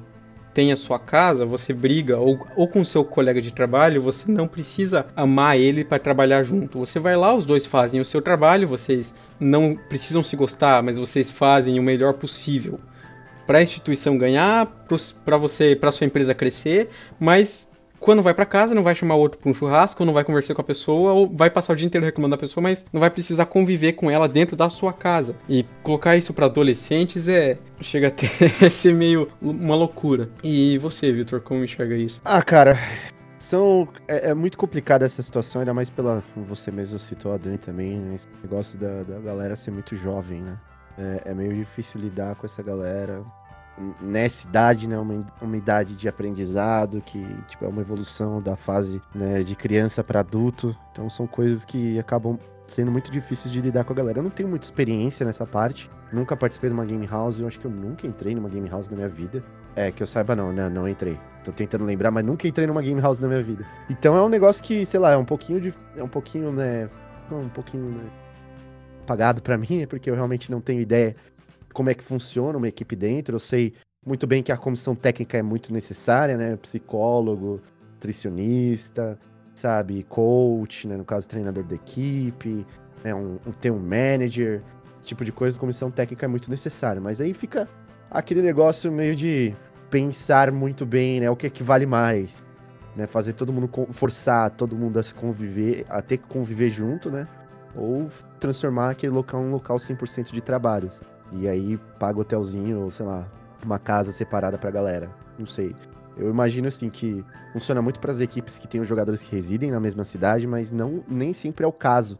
S1: tem a sua casa, você briga, ou, ou com seu colega de trabalho, você não precisa amar ele para trabalhar junto. Você vai lá, os dois fazem o seu trabalho, vocês não precisam se gostar, mas vocês fazem o melhor possível para a instituição ganhar, para você, para sua empresa crescer, mas quando vai para casa não vai chamar o outro para um churrasco, não vai conversar com a pessoa ou vai passar o dia inteiro reclamando da pessoa, mas não vai precisar conviver com ela dentro da sua casa. E colocar isso para adolescentes é chega até a ser meio uma loucura. E você, Vitor, como enxerga isso?
S3: Ah, cara, são é, é, muito complicada essa situação, ainda mais pela você mesmo citou a Dani também, né? esse negócio da, da galera ser muito jovem, né? É, é, meio difícil lidar com essa galera nessa idade, né, uma, uma idade de aprendizado, que tipo, é uma evolução da fase né, de criança para adulto. Então são coisas que acabam sendo muito difíceis de lidar com a galera. Eu não tenho muita experiência nessa parte. Nunca participei de uma game house. Eu acho que eu nunca entrei numa game house na minha vida. É, que eu saiba não, né? Não entrei. Tô tentando lembrar, mas nunca entrei numa game house na minha vida. Então é um negócio que, sei lá, é um pouquinho de. É um pouquinho, né? Um pouquinho, né? apagado para mim, né? Porque eu realmente não tenho ideia como é que funciona uma equipe dentro. Eu sei muito bem que a comissão técnica é muito necessária, né? Psicólogo, nutricionista, sabe, coach, né? No caso, treinador da equipe, né? Um, um, ter um manager, esse tipo de coisa, comissão técnica é muito necessária. Mas aí fica aquele negócio meio de pensar muito bem, né? O que é que vale mais, né? Fazer todo mundo forçar todo mundo a se conviver, a ter que conviver junto, né? ou transformar aquele local em um local 100% de trabalhos. E aí paga hotelzinho, ou sei lá, uma casa separada pra galera. Não sei. Eu imagino assim que funciona muito para as equipes que têm os jogadores que residem na mesma cidade, mas não nem sempre é o caso,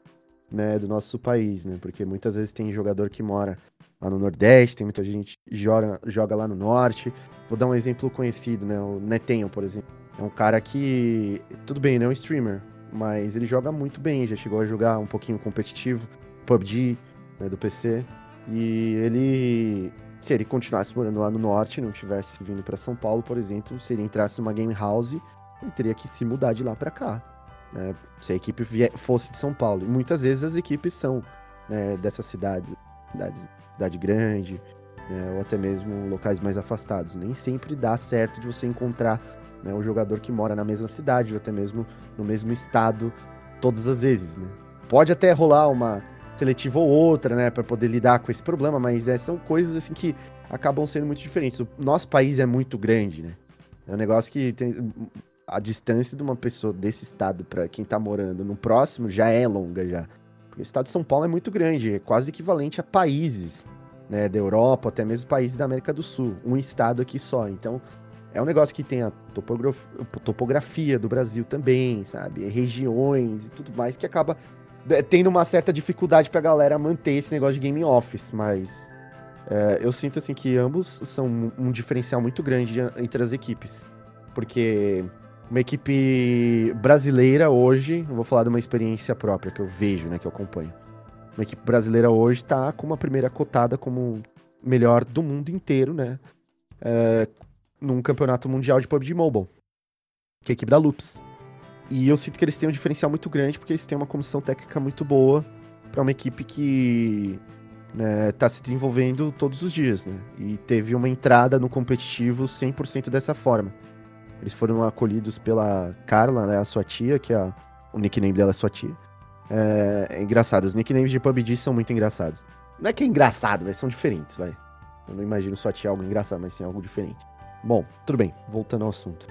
S3: né, do nosso país, né? Porque muitas vezes tem jogador que mora lá no Nordeste, tem muita gente que joga, joga lá no Norte. Vou dar um exemplo conhecido, né? O Netenho, por exemplo. É um cara que, tudo bem, não é um streamer, mas ele joga muito bem, já chegou a jogar um pouquinho competitivo, PUBG, né, do PC. E ele, se ele continuasse morando lá no norte, não tivesse vindo para São Paulo, por exemplo, se ele entrasse numa game house, ele teria que se mudar de lá para cá. Né, se a equipe fosse de São Paulo. E muitas vezes as equipes são né, dessa cidade, cidade, cidade grande, né, ou até mesmo locais mais afastados. Nem sempre dá certo de você encontrar né? O jogador que mora na mesma cidade, ou até mesmo no mesmo estado, todas as vezes, né? Pode até rolar uma seletiva ou outra, né, para poder lidar com esse problema, mas é, são coisas assim que acabam sendo muito diferentes. O nosso país é muito grande, né? É um negócio que tem a distância de uma pessoa desse estado para quem tá morando no próximo já é longa já. Porque o estado de São Paulo é muito grande, é quase equivalente a países, né, da Europa, até mesmo países da América do Sul, um estado aqui só. Então, é um negócio que tem a topografia do Brasil também, sabe? Regiões e tudo mais que acaba tendo uma certa dificuldade pra galera manter esse negócio de game office, mas é, eu sinto assim que ambos são um diferencial muito grande entre as equipes. Porque uma equipe brasileira hoje, vou falar de uma experiência própria que eu vejo, né, que eu acompanho. Uma equipe brasileira hoje tá com uma primeira cotada como melhor do mundo inteiro, né? É, num campeonato mundial de PUBG Mobile, que é a equipe da Loops. E eu sinto que eles têm um diferencial muito grande, porque eles têm uma comissão técnica muito boa para uma equipe que né, tá se desenvolvendo todos os dias, né? E teve uma entrada no competitivo 100% dessa forma. Eles foram acolhidos pela Carla, né, a sua tia, que é a, o nickname dela é sua tia. É, é engraçado, os nicknames de PUBG são muito engraçados. Não é que é engraçado, mas são diferentes, vai. Eu não imagino sua tia algo engraçado, mas sim algo diferente. Bom, tudo bem, voltando ao assunto.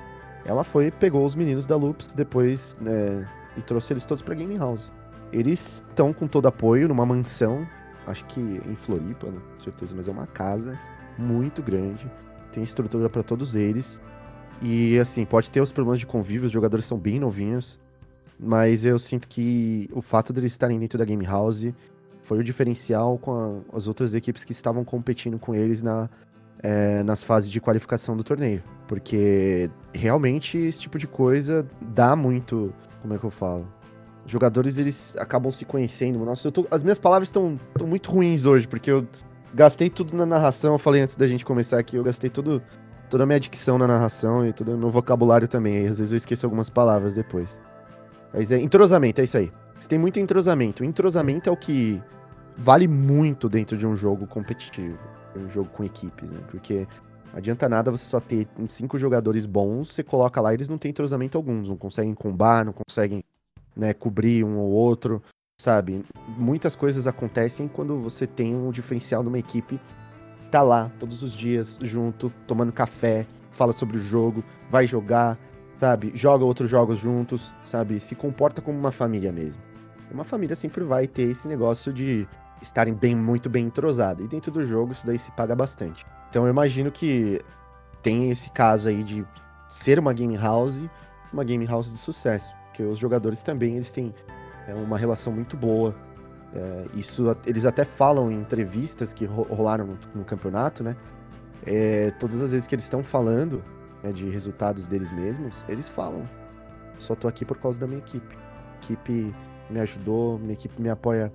S3: Ela foi, pegou os meninos da Loops depois, né, e trouxe eles todos pra Game House. Eles estão com todo apoio numa mansão, acho que em Floripa, não tenho certeza, mas é uma casa muito grande. Tem estrutura para todos eles. E assim, pode ter os problemas de convívio, os jogadores são bem novinhos, mas eu sinto que o fato deles estarem dentro da Game House foi o diferencial com a, as outras equipes que estavam competindo com eles na, é, nas fases de qualificação do torneio. Porque realmente esse tipo de coisa dá muito. Como é que eu falo? Jogadores eles acabam se conhecendo. Nossa, tô, as minhas palavras estão muito ruins hoje, porque eu gastei tudo na narração. Eu falei antes da gente começar aqui, eu gastei tudo, toda a minha dicção na narração e todo o meu vocabulário também. Às vezes eu esqueço algumas palavras depois. Mas é entrosamento, é isso aí. Você tem muito entrosamento. O entrosamento é o que vale muito dentro de um jogo competitivo, um jogo com equipes, né? Porque não adianta nada você só ter cinco jogadores bons, você coloca lá, eles não têm entrosamento algum, não conseguem combar, não conseguem né, cobrir um ou outro, sabe? Muitas coisas acontecem quando você tem um diferencial numa equipe, tá lá todos os dias junto, tomando café, fala sobre o jogo, vai jogar, sabe? Joga outros jogos juntos, sabe? Se comporta como uma família mesmo. Uma família sempre vai ter esse negócio de estarem bem, muito bem entrosados. E dentro do jogo isso daí se paga bastante. Então eu imagino que tem esse caso aí de ser uma game house, uma game house de sucesso. Porque os jogadores também eles têm é, uma relação muito boa. É, isso eles até falam em entrevistas que rolaram no, no campeonato, né? É, todas as vezes que eles estão falando né, de resultados deles mesmos, eles falam: só tô aqui por causa da minha equipe. A equipe me ajudou, minha equipe me apoia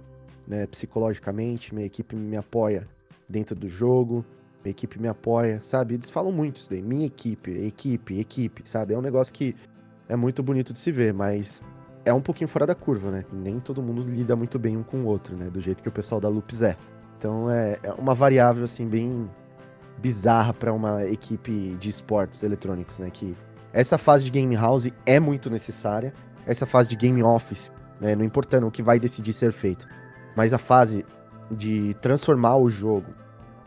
S3: né, psicologicamente, minha equipe me apoia dentro do jogo, minha equipe me apoia, sabe? Eles falam muito isso daí, minha equipe, equipe, equipe, sabe? É um negócio que é muito bonito de se ver, mas é um pouquinho fora da curva, né? Nem todo mundo lida muito bem um com o outro, né? Do jeito que o pessoal da Loops é. Então é, é uma variável, assim, bem bizarra para uma equipe de esportes eletrônicos, né? Que essa fase de game house é muito necessária, essa fase de game office, né? Não importando o que vai decidir ser feito. Mas a fase de transformar o jogo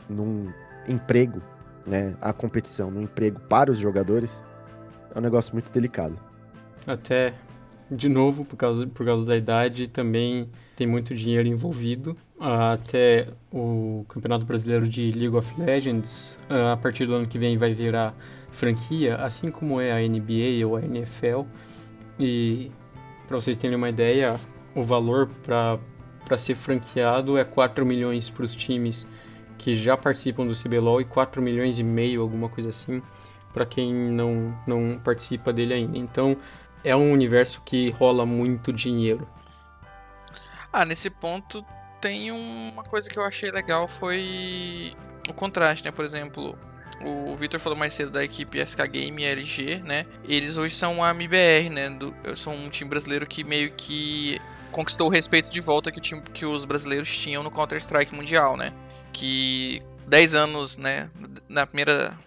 S3: num emprego, né, a competição, num emprego para os jogadores, é um negócio muito delicado.
S1: Até, de novo, por causa, por causa da idade, também tem muito dinheiro envolvido. Até o Campeonato Brasileiro de League of Legends, a partir do ano que vem, vai virar franquia, assim como é a NBA ou a NFL. E, para vocês terem uma ideia, o valor para para ser franqueado é 4 milhões para os times que já participam do CBLOL e 4 milhões e meio, alguma coisa assim, para quem não, não participa dele ainda. Então é um universo que rola muito dinheiro.
S4: Ah, nesse ponto tem uma coisa que eu achei legal foi o contraste, né? Por exemplo, o Victor falou mais cedo da equipe SK Game e LG, né? Eles hoje são a MBR, né? Do, são um time brasileiro que meio que conquistou o respeito de volta que, time, que os brasileiros tinham no Counter-Strike Mundial, né? Que 10 anos, né, na primeira,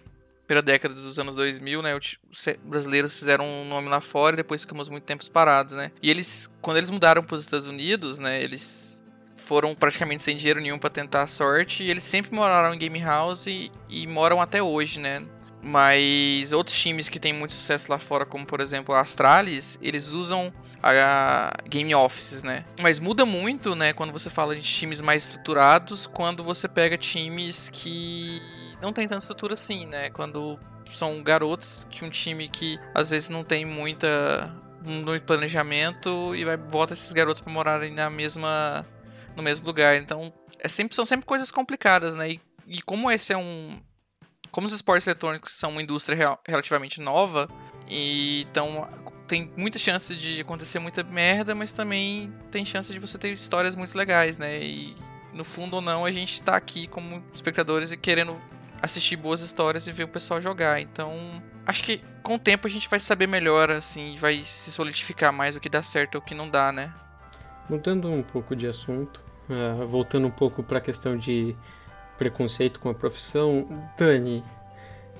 S4: primeira década dos anos 2000, né, os brasileiros fizeram um nome lá fora e depois ficamos muito tempo parados, né? E eles, quando eles mudaram para os Estados Unidos, né, eles foram praticamente sem dinheiro nenhum para tentar a sorte e eles sempre moraram em game house e, e moram até hoje, né? Mas outros times que têm muito sucesso lá fora, como por exemplo a Astralis, eles usam a game offices, né? Mas muda muito, né, quando você fala de times mais estruturados, quando você pega times que não tem tanta estrutura assim, né? Quando são garotos que um time que às vezes não tem muita muito planejamento e vai bota esses garotos para morarem na mesma no mesmo lugar. Então, é sempre são sempre coisas complicadas, né? E, e como esse é um como os esportes eletrônicos são uma indústria relativamente nova, e então tem muita chance de acontecer muita merda, mas também tem chance de você ter histórias muito legais, né? E no fundo ou não, a gente tá aqui como espectadores e querendo assistir boas histórias e ver o pessoal jogar. Então, acho que com o tempo a gente vai saber melhor, assim, vai se solidificar mais o que dá certo e o que não dá, né?
S1: Mudando um pouco de assunto, uh, voltando um pouco para a questão de preconceito com a profissão. Dani,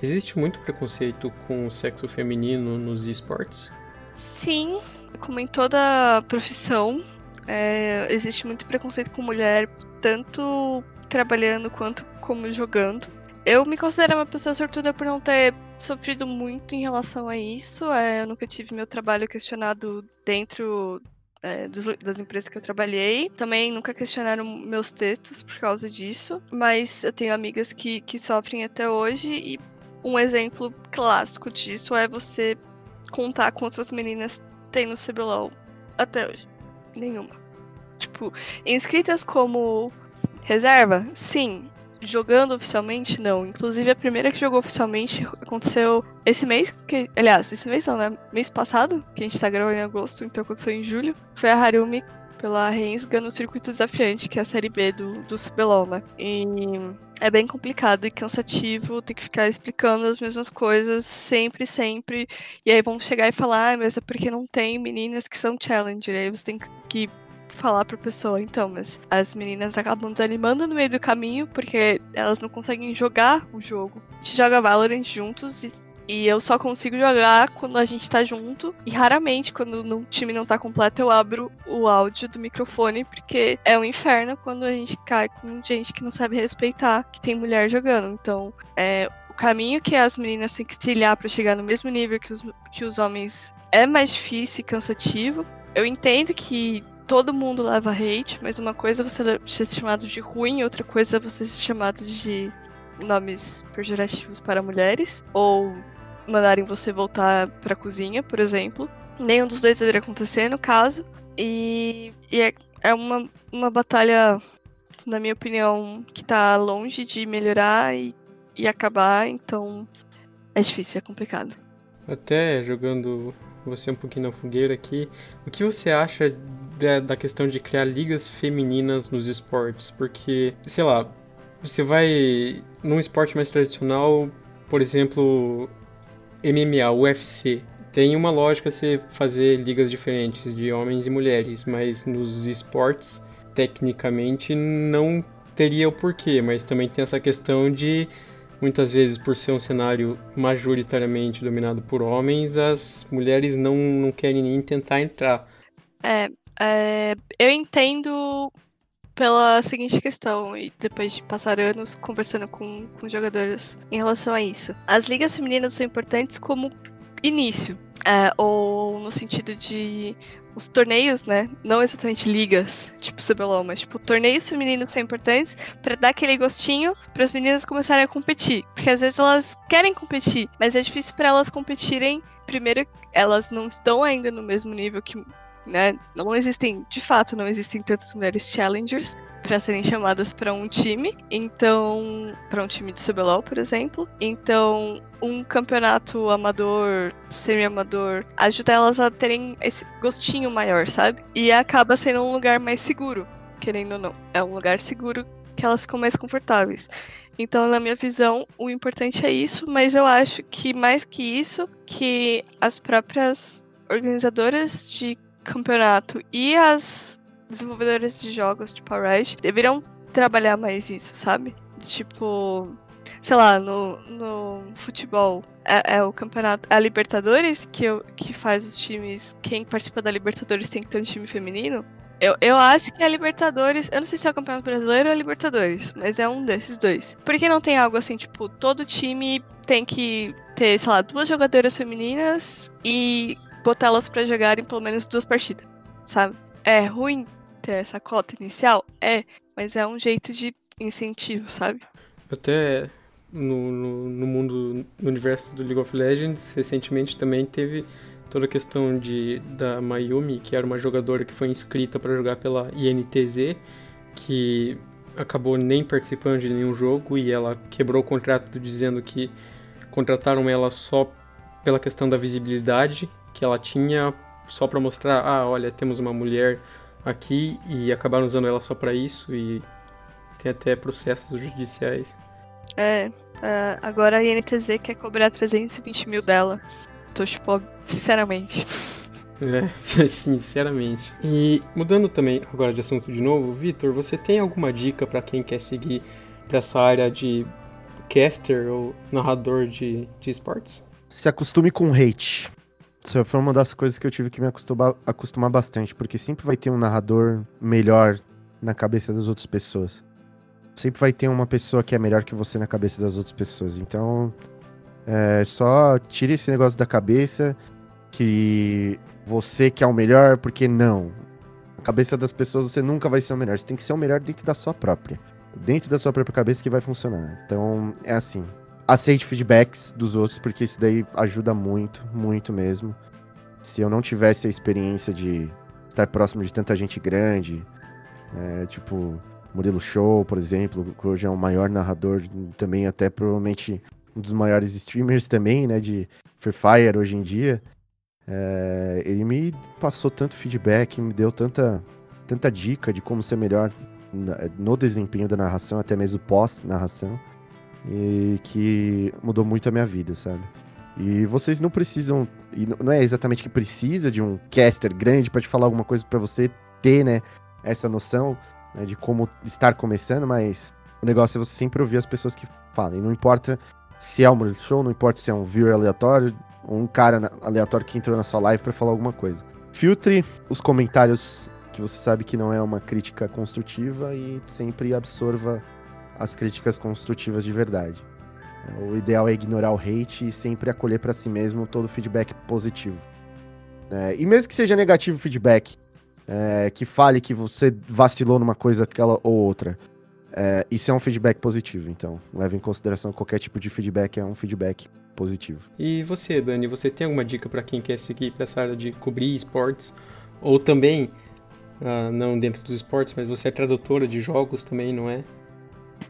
S1: existe muito preconceito com o sexo feminino nos esportes?
S2: Sim, como em toda profissão, é, existe muito preconceito com mulher, tanto trabalhando quanto como jogando. Eu me considero uma pessoa sortuda por não ter sofrido muito em relação a isso. É, eu nunca tive meu trabalho questionado dentro é, dos, das empresas que eu trabalhei. Também nunca questionaram meus textos por causa disso. Mas eu tenho amigas que, que sofrem até hoje. E um exemplo clássico disso é você contar quantas meninas tem no CBLOL até hoje. Nenhuma. Tipo, inscritas como reserva? Sim. Jogando oficialmente? Não. Inclusive, a primeira que jogou oficialmente aconteceu esse mês. Que, aliás, esse mês não, né? Mês passado, que a gente tá gravando em agosto, então aconteceu em julho. Foi a Harumi pela Rensga no circuito desafiante, que é a série B do, do CBLOL, né? E é bem complicado e cansativo ter que ficar explicando as mesmas coisas sempre, sempre. E aí vão chegar e falar, ah, mas é porque não tem meninas que são challenger. Aí você tem que falar pra pessoa, então, mas as meninas acabam desanimando no meio do caminho porque elas não conseguem jogar o jogo. A gente joga Valorant juntos e, e eu só consigo jogar quando a gente tá junto. E raramente, quando o time não tá completo, eu abro o áudio do microfone, porque é um inferno quando a gente cai com gente que não sabe respeitar que tem mulher jogando. Então, é, o caminho que as meninas têm que trilhar para chegar no mesmo nível que os, que os homens é mais difícil e cansativo. Eu entendo que todo mundo leva hate, mas uma coisa é você ser chamado de ruim, outra coisa é você ser chamado de nomes pejorativos para mulheres, ou mandarem você voltar pra cozinha, por exemplo. Nenhum dos dois deveria acontecer, no caso. E, e é, é uma, uma batalha, na minha opinião, que tá longe de melhorar e, e acabar, então é difícil, é complicado.
S1: Até jogando você um pouquinho na fogueira aqui, o que você acha da, da questão de criar ligas femininas nos esportes? Porque, sei lá, você vai num esporte mais tradicional, por exemplo, MMA, UFC, tem uma lógica você fazer ligas diferentes de homens e mulheres, mas nos esportes, tecnicamente, não teria o porquê, mas também tem essa questão de muitas vezes por ser um cenário majoritariamente dominado por homens, as mulheres não, não querem nem tentar entrar.
S2: É, é, eu entendo pela seguinte questão, e depois de passar anos conversando com, com jogadores em relação a isso. As ligas femininas são importantes como início, é, ou no sentido de os torneios, né? Não exatamente ligas, tipo CBLOL, mas tipo, torneios femininos são importantes para dar aquele gostinho para as meninas começarem a competir. Porque às vezes elas querem competir, mas é difícil para elas competirem. Primeiro, elas não estão ainda no mesmo nível que né? Não existem, de fato, não existem tantas mulheres challengers para serem chamadas para um time. Então, para um time de CBLOL, por exemplo. Então, um campeonato amador, semi-amador, ajuda elas a terem esse gostinho maior, sabe? E acaba sendo um lugar mais seguro, querendo ou não. É um lugar seguro que elas ficam mais confortáveis. Então, na minha visão, o importante é isso, mas eu acho que mais que isso, que as próprias organizadoras de campeonato e as desenvolvedoras de jogos, tipo a Riot, deveriam trabalhar mais isso, sabe? Tipo, sei lá, no, no futebol é, é, o campeonato, a Libertadores que, eu, que faz os times. Quem participa da Libertadores tem que ter um time feminino. Eu, eu acho que a Libertadores. Eu não sei se é o Campeonato Brasileiro ou a Libertadores, mas é um desses dois. Por que não tem algo assim, tipo, todo time tem que ter, sei lá, duas jogadoras femininas e botá-las para jogarem pelo menos duas partidas, sabe? É ruim ter essa cota inicial? É, mas é um jeito de incentivo, sabe?
S1: Até no, no, no mundo, no universo do League of Legends, recentemente também teve toda a questão de da Mayumi, que era uma jogadora que foi inscrita para jogar pela INTZ, que acabou nem participando de nenhum jogo e ela quebrou o contrato dizendo que contrataram ela só pela questão da visibilidade que ela tinha só para mostrar, ah, olha, temos uma mulher aqui e acabaram usando ela só para isso e tem até processos judiciais.
S2: É, uh, agora a INTZ quer cobrar 320 mil dela. Tô tipo, sinceramente.
S1: É, sinceramente. E mudando também agora de assunto de novo, Vitor, você tem alguma dica para quem quer seguir para essa área de caster ou narrador de, de esportes?
S3: Se acostume com hate. Isso foi uma das coisas que eu tive que me acostumar, acostumar bastante, porque sempre vai ter um narrador melhor na cabeça das outras pessoas. Sempre vai ter uma pessoa que é melhor que você na cabeça das outras pessoas. Então, É, só tire esse negócio da cabeça que você que é o melhor, porque não. Na cabeça das pessoas você nunca vai ser o melhor. Você tem que ser o melhor dentro da sua própria. Dentro da sua própria cabeça que vai funcionar. Então, é assim. Aceite feedbacks dos outros, porque isso daí ajuda muito, muito mesmo. Se eu não tivesse a experiência de estar próximo de tanta gente grande, é, tipo Murilo Show, por exemplo, que hoje é o maior narrador, também até provavelmente um dos maiores streamers também, né, de Free Fire hoje em dia. É, ele me passou tanto feedback, me deu tanta, tanta dica de como ser melhor no desempenho da narração, até mesmo pós-narração, e que mudou muito a minha vida, sabe? E vocês não precisam, e não é exatamente que precisa de um caster grande para te falar alguma coisa para você ter, né, essa noção né, de como estar começando, mas o negócio é você sempre ouvir as pessoas que falam. Não importa se é um show, não importa se é um viewer aleatório um cara aleatório que entrou na sua live para falar alguma coisa. Filtre os comentários que você sabe que não é uma crítica construtiva e sempre absorva as críticas construtivas de verdade. O ideal é ignorar o hate e sempre acolher para si mesmo todo feedback positivo. É, e mesmo que seja negativo o feedback, é, que fale que você vacilou numa coisa aquela ou outra, é, isso é um feedback positivo. Então, leve em consideração qualquer tipo de feedback é um feedback positivo.
S1: E você, Dani, você tem alguma dica para quem quer seguir para essa área de cobrir esportes? Ou também, uh, não dentro dos esportes, mas você é tradutora de jogos também, não é?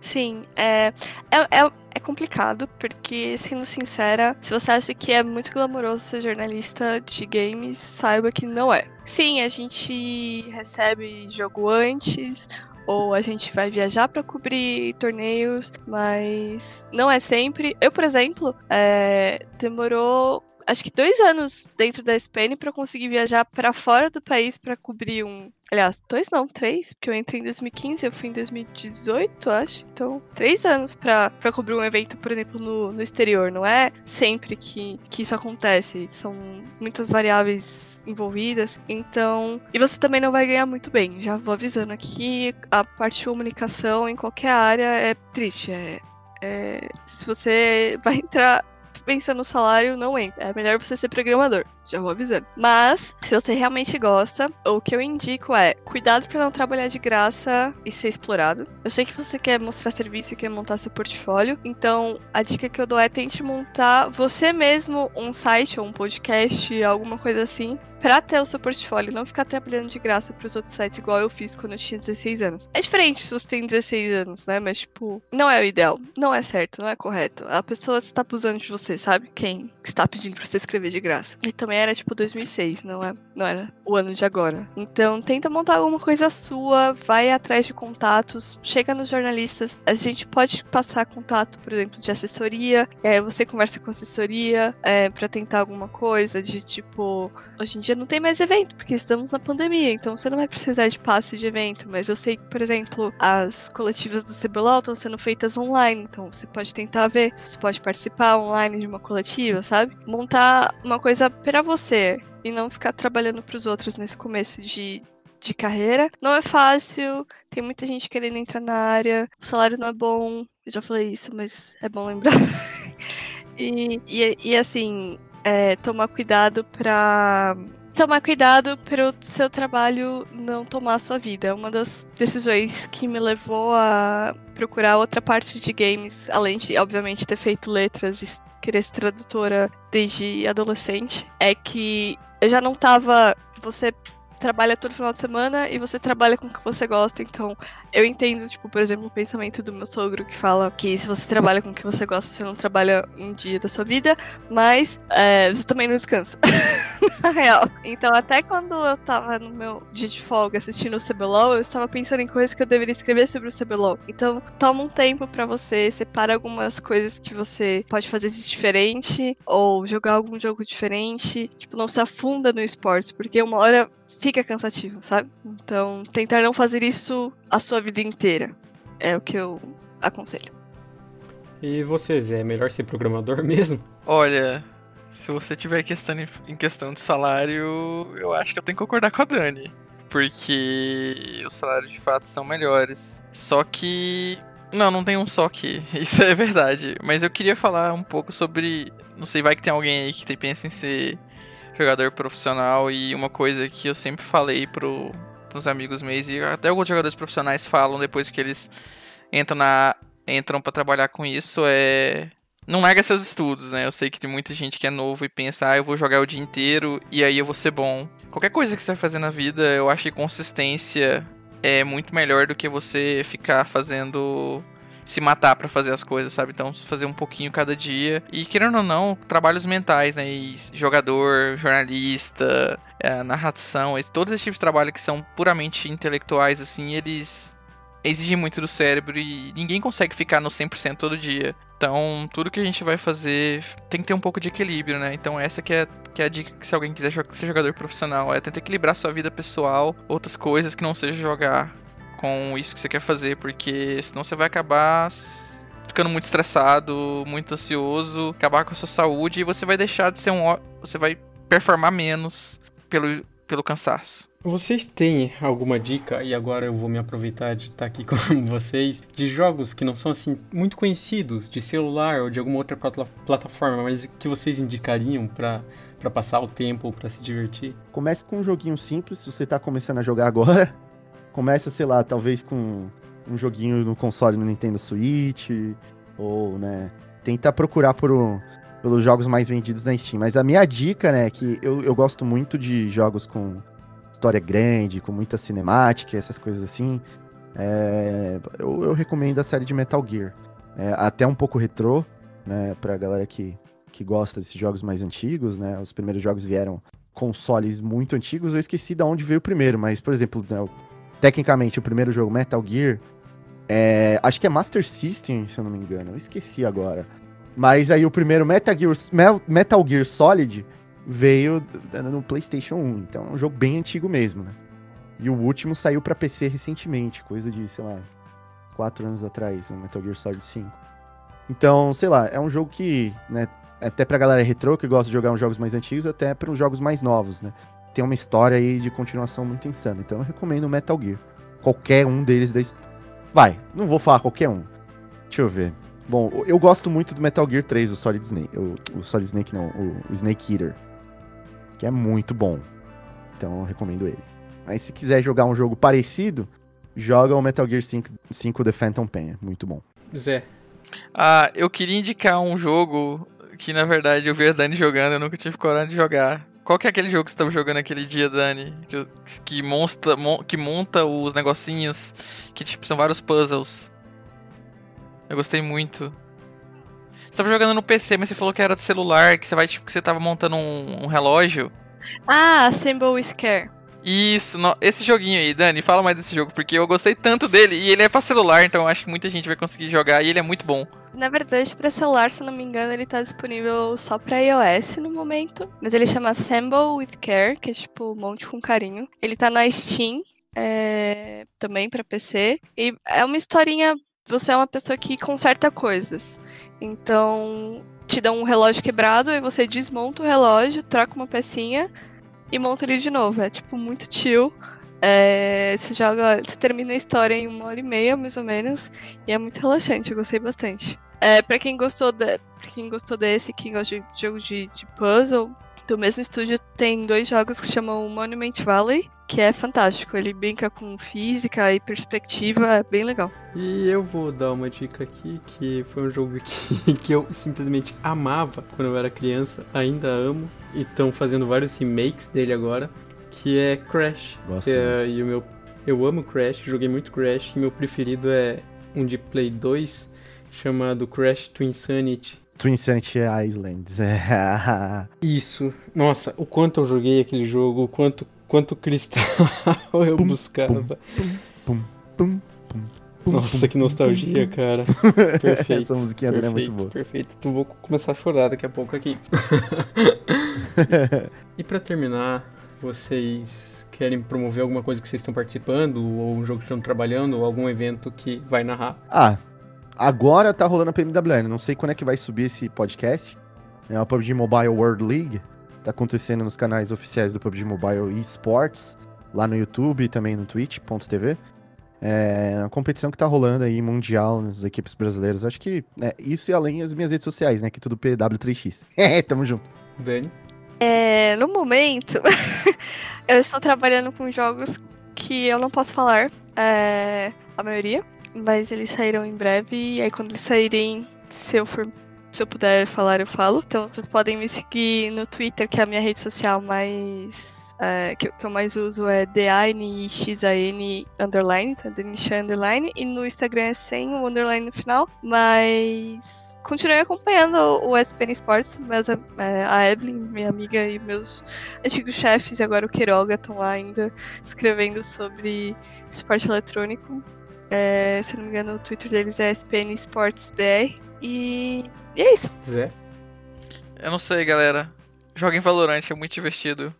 S2: Sim, é, é, é, é, complicado, porque, sendo sincera, se você acha que é muito glamouroso ser jornalista de games, saiba que não é. Sim, a gente recebe jogo antes, ou a gente vai viajar para cobrir torneios, mas não é sempre. Eu, por exemplo, é, demorou acho que dois anos dentro da SPN para conseguir viajar para fora do país para cobrir um. Aliás, dois não, três, porque eu entrei em 2015, eu fui em 2018, acho. Então, três anos para cobrir um evento, por exemplo, no, no exterior. Não é sempre que, que isso acontece. São muitas variáveis envolvidas. Então. E você também não vai ganhar muito bem. Já vou avisando aqui, a parte de comunicação em qualquer área é triste. É, é, se você vai entrar pensando no salário, não entra. É melhor você ser programador. Já vou avisando. Mas, se você realmente gosta, o que eu indico é cuidado para não trabalhar de graça e ser explorado. Eu sei que você quer mostrar serviço e quer montar seu portfólio. Então, a dica que eu dou é tente montar você mesmo um site ou um podcast, alguma coisa assim, pra ter o seu portfólio, não ficar trabalhando de graça pros outros sites igual eu fiz quando eu tinha 16 anos. É diferente se você tem 16 anos, né? Mas, tipo, não é o ideal. Não é certo, não é correto. A pessoa está abusando de você, sabe? Quem está pedindo pra você escrever de graça. E também era, tipo, 2006, não, é, não era o ano de agora. Então, tenta montar alguma coisa sua, vai atrás de contatos, chega nos jornalistas. A gente pode passar contato, por exemplo, de assessoria, você conversa com assessoria é, para tentar alguma coisa de, tipo, hoje em dia dia não tem mais evento, porque estamos na pandemia, então você não vai precisar de passe de evento. Mas eu sei que, por exemplo, as coletivas do CBLOL estão sendo feitas online, então você pode tentar ver, você pode participar online de uma coletiva, sabe? Montar uma coisa para você e não ficar trabalhando para os outros nesse começo de, de carreira. Não é fácil, tem muita gente querendo entrar na área, o salário não é bom. Eu já falei isso, mas é bom lembrar. e, e, e assim, é, tomar cuidado para tomar cuidado para o seu trabalho não tomar a sua vida. Uma das decisões que me levou a procurar outra parte de games, além de, obviamente, ter feito letras e querer ser tradutora desde adolescente, é que eu já não tava. Você trabalha todo final de semana e você trabalha com o que você gosta. Então, eu entendo, tipo, por exemplo, o pensamento do meu sogro que fala que se você trabalha com o que você gosta, você não trabalha um dia da sua vida, mas é, você também não descansa. Na real. Então, até quando eu tava no meu dia de folga assistindo o CBLOL, eu estava pensando em coisas que eu deveria escrever sobre o CBLOL. Então, toma um tempo para você, separa algumas coisas que você pode fazer de diferente, ou jogar algum jogo diferente. Tipo, não se afunda no esportes, porque uma hora fica cansativo, sabe? Então, tentar não fazer isso a sua vida inteira é o que eu aconselho.
S1: E vocês, é melhor ser programador mesmo?
S4: Olha, se você tiver questão em questão de salário, eu acho que eu tenho que concordar com a Dani. Porque os salários de fato são melhores. Só que Não, não tem um só aqui. Isso é verdade. Mas eu queria falar um pouco sobre. Não sei, vai que tem alguém aí que pensa em ser jogador profissional. E uma coisa que eu sempre falei pro, pros amigos meus, e até alguns jogadores profissionais falam depois que eles entram na. entram para trabalhar com isso é. Não larga seus estudos, né? Eu sei que tem muita gente que é novo e pensa, ah, eu vou jogar o dia inteiro e aí eu vou ser bom. Qualquer coisa que você vai fazer na vida, eu acho que consistência é muito melhor do que você ficar fazendo se matar para fazer as coisas, sabe? Então, fazer um pouquinho cada dia. E querendo ou não, trabalhos mentais, né? E jogador, jornalista, é, narração, todos esses tipos de trabalho que são puramente intelectuais, assim, eles exigem muito do cérebro e ninguém consegue ficar no 100% todo dia. Então, tudo que a gente vai fazer tem que ter um pouco de equilíbrio, né? Então, essa que é, que é a dica que se alguém quiser ser jogador profissional, é tentar equilibrar sua vida pessoal, outras coisas que não seja jogar com isso que você quer fazer, porque senão você vai acabar ficando muito estressado, muito ansioso, acabar com a sua saúde e você vai deixar de ser um você vai performar menos pelo pelo cansaço.
S1: Vocês têm alguma dica, e agora eu vou me aproveitar de estar aqui com vocês, de jogos que não são assim muito conhecidos, de celular ou de alguma outra plataforma, mas que vocês indicariam para para passar o tempo ou para se divertir?
S3: Comece com um joguinho simples, se você tá começando a jogar agora. Começa, sei lá, talvez com um joguinho no console no Nintendo Switch, ou, né, tenta procurar por um, pelos jogos mais vendidos na Steam. Mas a minha dica, né, é que eu, eu gosto muito de jogos com história grande, com muita cinemática, essas coisas assim, é, eu, eu, recomendo a série de Metal Gear. É, até um pouco retrô, né, pra galera que, que gosta desses jogos mais antigos, né? Os primeiros jogos vieram consoles muito antigos, eu esqueci de onde veio o primeiro, mas, por exemplo, né, tecnicamente, o primeiro jogo, Metal Gear, é, acho que é Master System, se eu não me engano, eu esqueci agora. Mas aí o primeiro Metal Gear, Metal Gear Solid veio no PlayStation 1. Então é um jogo bem antigo mesmo, né? E o último saiu para PC recentemente, coisa de, sei lá, 4 anos atrás, o Metal Gear Solid 5. Então, sei lá, é um jogo que, né, até pra galera retrô que gosta de jogar uns jogos mais antigos, até para uns jogos mais novos, né? Tem uma história aí de continuação muito insana. Então eu recomendo o Metal Gear. Qualquer um deles da Vai, não vou falar qualquer um. Deixa eu ver. Bom, eu gosto muito do Metal Gear 3, o Solid Snake. O, o Solid Snake não, o, o Snake Eater que é muito bom. Então eu recomendo ele. Mas se quiser jogar um jogo parecido, joga o Metal Gear 5, 5 The Phantom Pain, é muito bom.
S1: Zé.
S4: Ah, eu queria indicar um jogo que na verdade eu vi a Dani jogando, eu nunca tive coragem de jogar. Qual que é aquele jogo que você estava jogando aquele dia, Dani? Que, que, monta, mon, que monta os negocinhos, que tipo, são vários puzzles. Eu gostei muito. Você tava jogando no PC, mas você falou que era de celular, que você vai, tipo, que você tava montando um, um relógio.
S2: Ah, Symbol Scare.
S4: Isso, no, esse joguinho aí, Dani, fala mais desse jogo, porque eu gostei tanto dele e ele é pra celular, então eu acho que muita gente vai conseguir jogar e ele é muito bom.
S2: Na verdade, para celular, se não me engano, ele tá disponível só para iOS no momento, mas ele chama Assemble with Care, que é tipo monte com carinho. Ele tá na Steam, é, também para PC, e é uma historinha. Você é uma pessoa que conserta coisas. Então, te dão um relógio quebrado, aí você desmonta o relógio, troca uma pecinha e monta ele de novo. É tipo muito chill. É, você joga, você termina a história em uma hora e meia, mais ou menos, e é muito relaxante, eu gostei bastante. É, para quem gostou de, pra quem gostou desse, quem gosta de jogos de, de puzzle, do mesmo estúdio tem dois jogos que se chamam Monument Valley, que é fantástico. Ele brinca com física e perspectiva, é bem legal.
S1: E eu vou dar uma dica aqui, que foi um jogo que, que eu simplesmente amava quando eu era criança, ainda amo, e estão fazendo vários remakes dele agora, que é Crash.
S3: Gosto
S1: é, e o meu, eu amo Crash, joguei muito Crash, e meu preferido é um de Play 2, chamado Crash Twin Insanity
S3: Twin Sanity Islands.
S1: Isso. Nossa, o quanto eu joguei aquele jogo, o quanto, quanto cristal eu pum, buscava. Pum, pum, Nossa, que nostalgia, cara. Perfeito.
S3: Essa musiquinha dele é muito boa.
S1: Perfeito. Tu vou começar a chorar daqui a pouco aqui. e para terminar, vocês querem promover alguma coisa que vocês estão participando, ou um jogo que estão trabalhando, ou algum evento que vai narrar?
S3: Ah, Agora tá rolando a PMWN, não sei quando é que vai subir esse podcast. É a PUBG Mobile World League. Tá acontecendo nos canais oficiais do PUBG Mobile Esports, lá no YouTube e também no twitch.tv. É uma competição que tá rolando aí, mundial, nas equipes brasileiras. Acho que é, isso e além as minhas redes sociais, né? Que tudo PW3X. É, tamo junto.
S1: Dani?
S2: É, no momento, eu estou trabalhando com jogos que eu não posso falar, é, a maioria, mas eles sairão em breve, e aí quando eles saírem, se eu for se eu puder falar, eu falo. Então vocês podem me seguir no Twitter, que é a minha rede social mais. É, que, que, eu mais uso é DANXAN underline, tá? Danisha underline. E no Instagram é sem o underline no final. Mas continuei acompanhando o SPN Sports, mas a, é, a Evelyn, minha amiga e meus antigos chefes, e agora o Queiroga, estão lá ainda escrevendo sobre esporte eletrônico. É, se não me engano, o Twitter deles é SPN Sports BR. E, e é isso.
S1: Zé?
S4: Eu não sei, galera. Joguem Valorant, é muito divertido.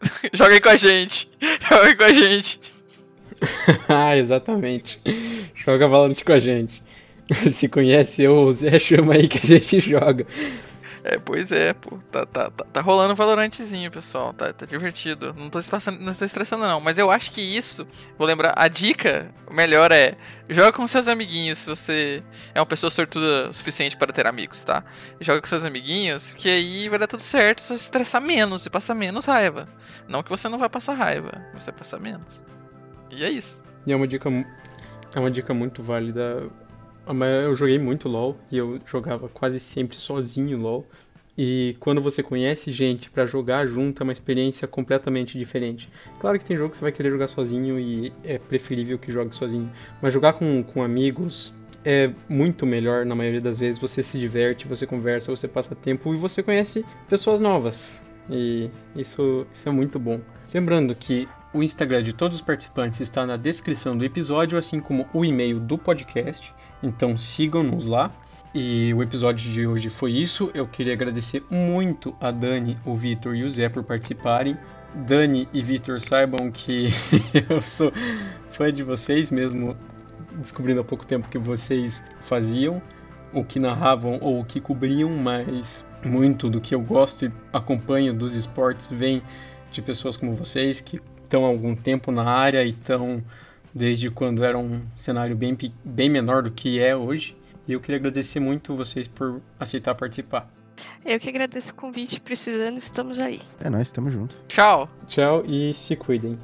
S4: Joguem com a gente. Joguem com a gente.
S1: ah, exatamente. Joga Valorant com a gente. Se conhece eu ou o Zé, chama aí que a gente joga.
S4: É, pois é, pô. Tá, tá, tá, tá rolando um Valorantezinho, pessoal. Tá, tá divertido. Não tô, passando, não estou estressando, não. Mas eu acho que isso. Vou lembrar, a dica melhor é. Joga com seus amiguinhos se você é uma pessoa sortuda o suficiente para ter amigos, tá? Joga com seus amiguinhos, que aí vai dar tudo certo. Você estressar menos e passar menos raiva. Não que você não vai passar raiva, você vai passar menos. E é isso.
S1: E é uma dica, é uma dica muito válida eu joguei muito LoL e eu jogava quase sempre sozinho LoL. E quando você conhece gente para jogar junto é uma experiência completamente diferente. Claro que tem jogo que você vai querer jogar sozinho e é preferível que jogue sozinho, mas jogar com, com amigos é muito melhor na maioria das vezes. Você se diverte, você conversa, você passa tempo e você conhece pessoas novas. E isso, isso é muito bom. Lembrando que o Instagram de todos os participantes está na descrição do episódio, assim como o e-mail do podcast. Então sigam-nos lá. E o episódio de hoje foi isso. Eu queria agradecer muito a Dani, o Vitor e o Zé por participarem. Dani e Vitor, saibam que eu sou fã de vocês, mesmo descobrindo há pouco tempo que vocês faziam, o que narravam ou o que cobriam, mas muito do que eu gosto e acompanho dos esportes vem de pessoas como vocês que estão há algum tempo na área e estão desde quando era um cenário bem, bem menor do que é hoje. E eu queria agradecer muito vocês por aceitar participar.
S2: Eu que agradeço o convite, precisando, estamos aí.
S3: É, nós estamos juntos.
S4: Tchau.
S1: Tchau e se cuidem.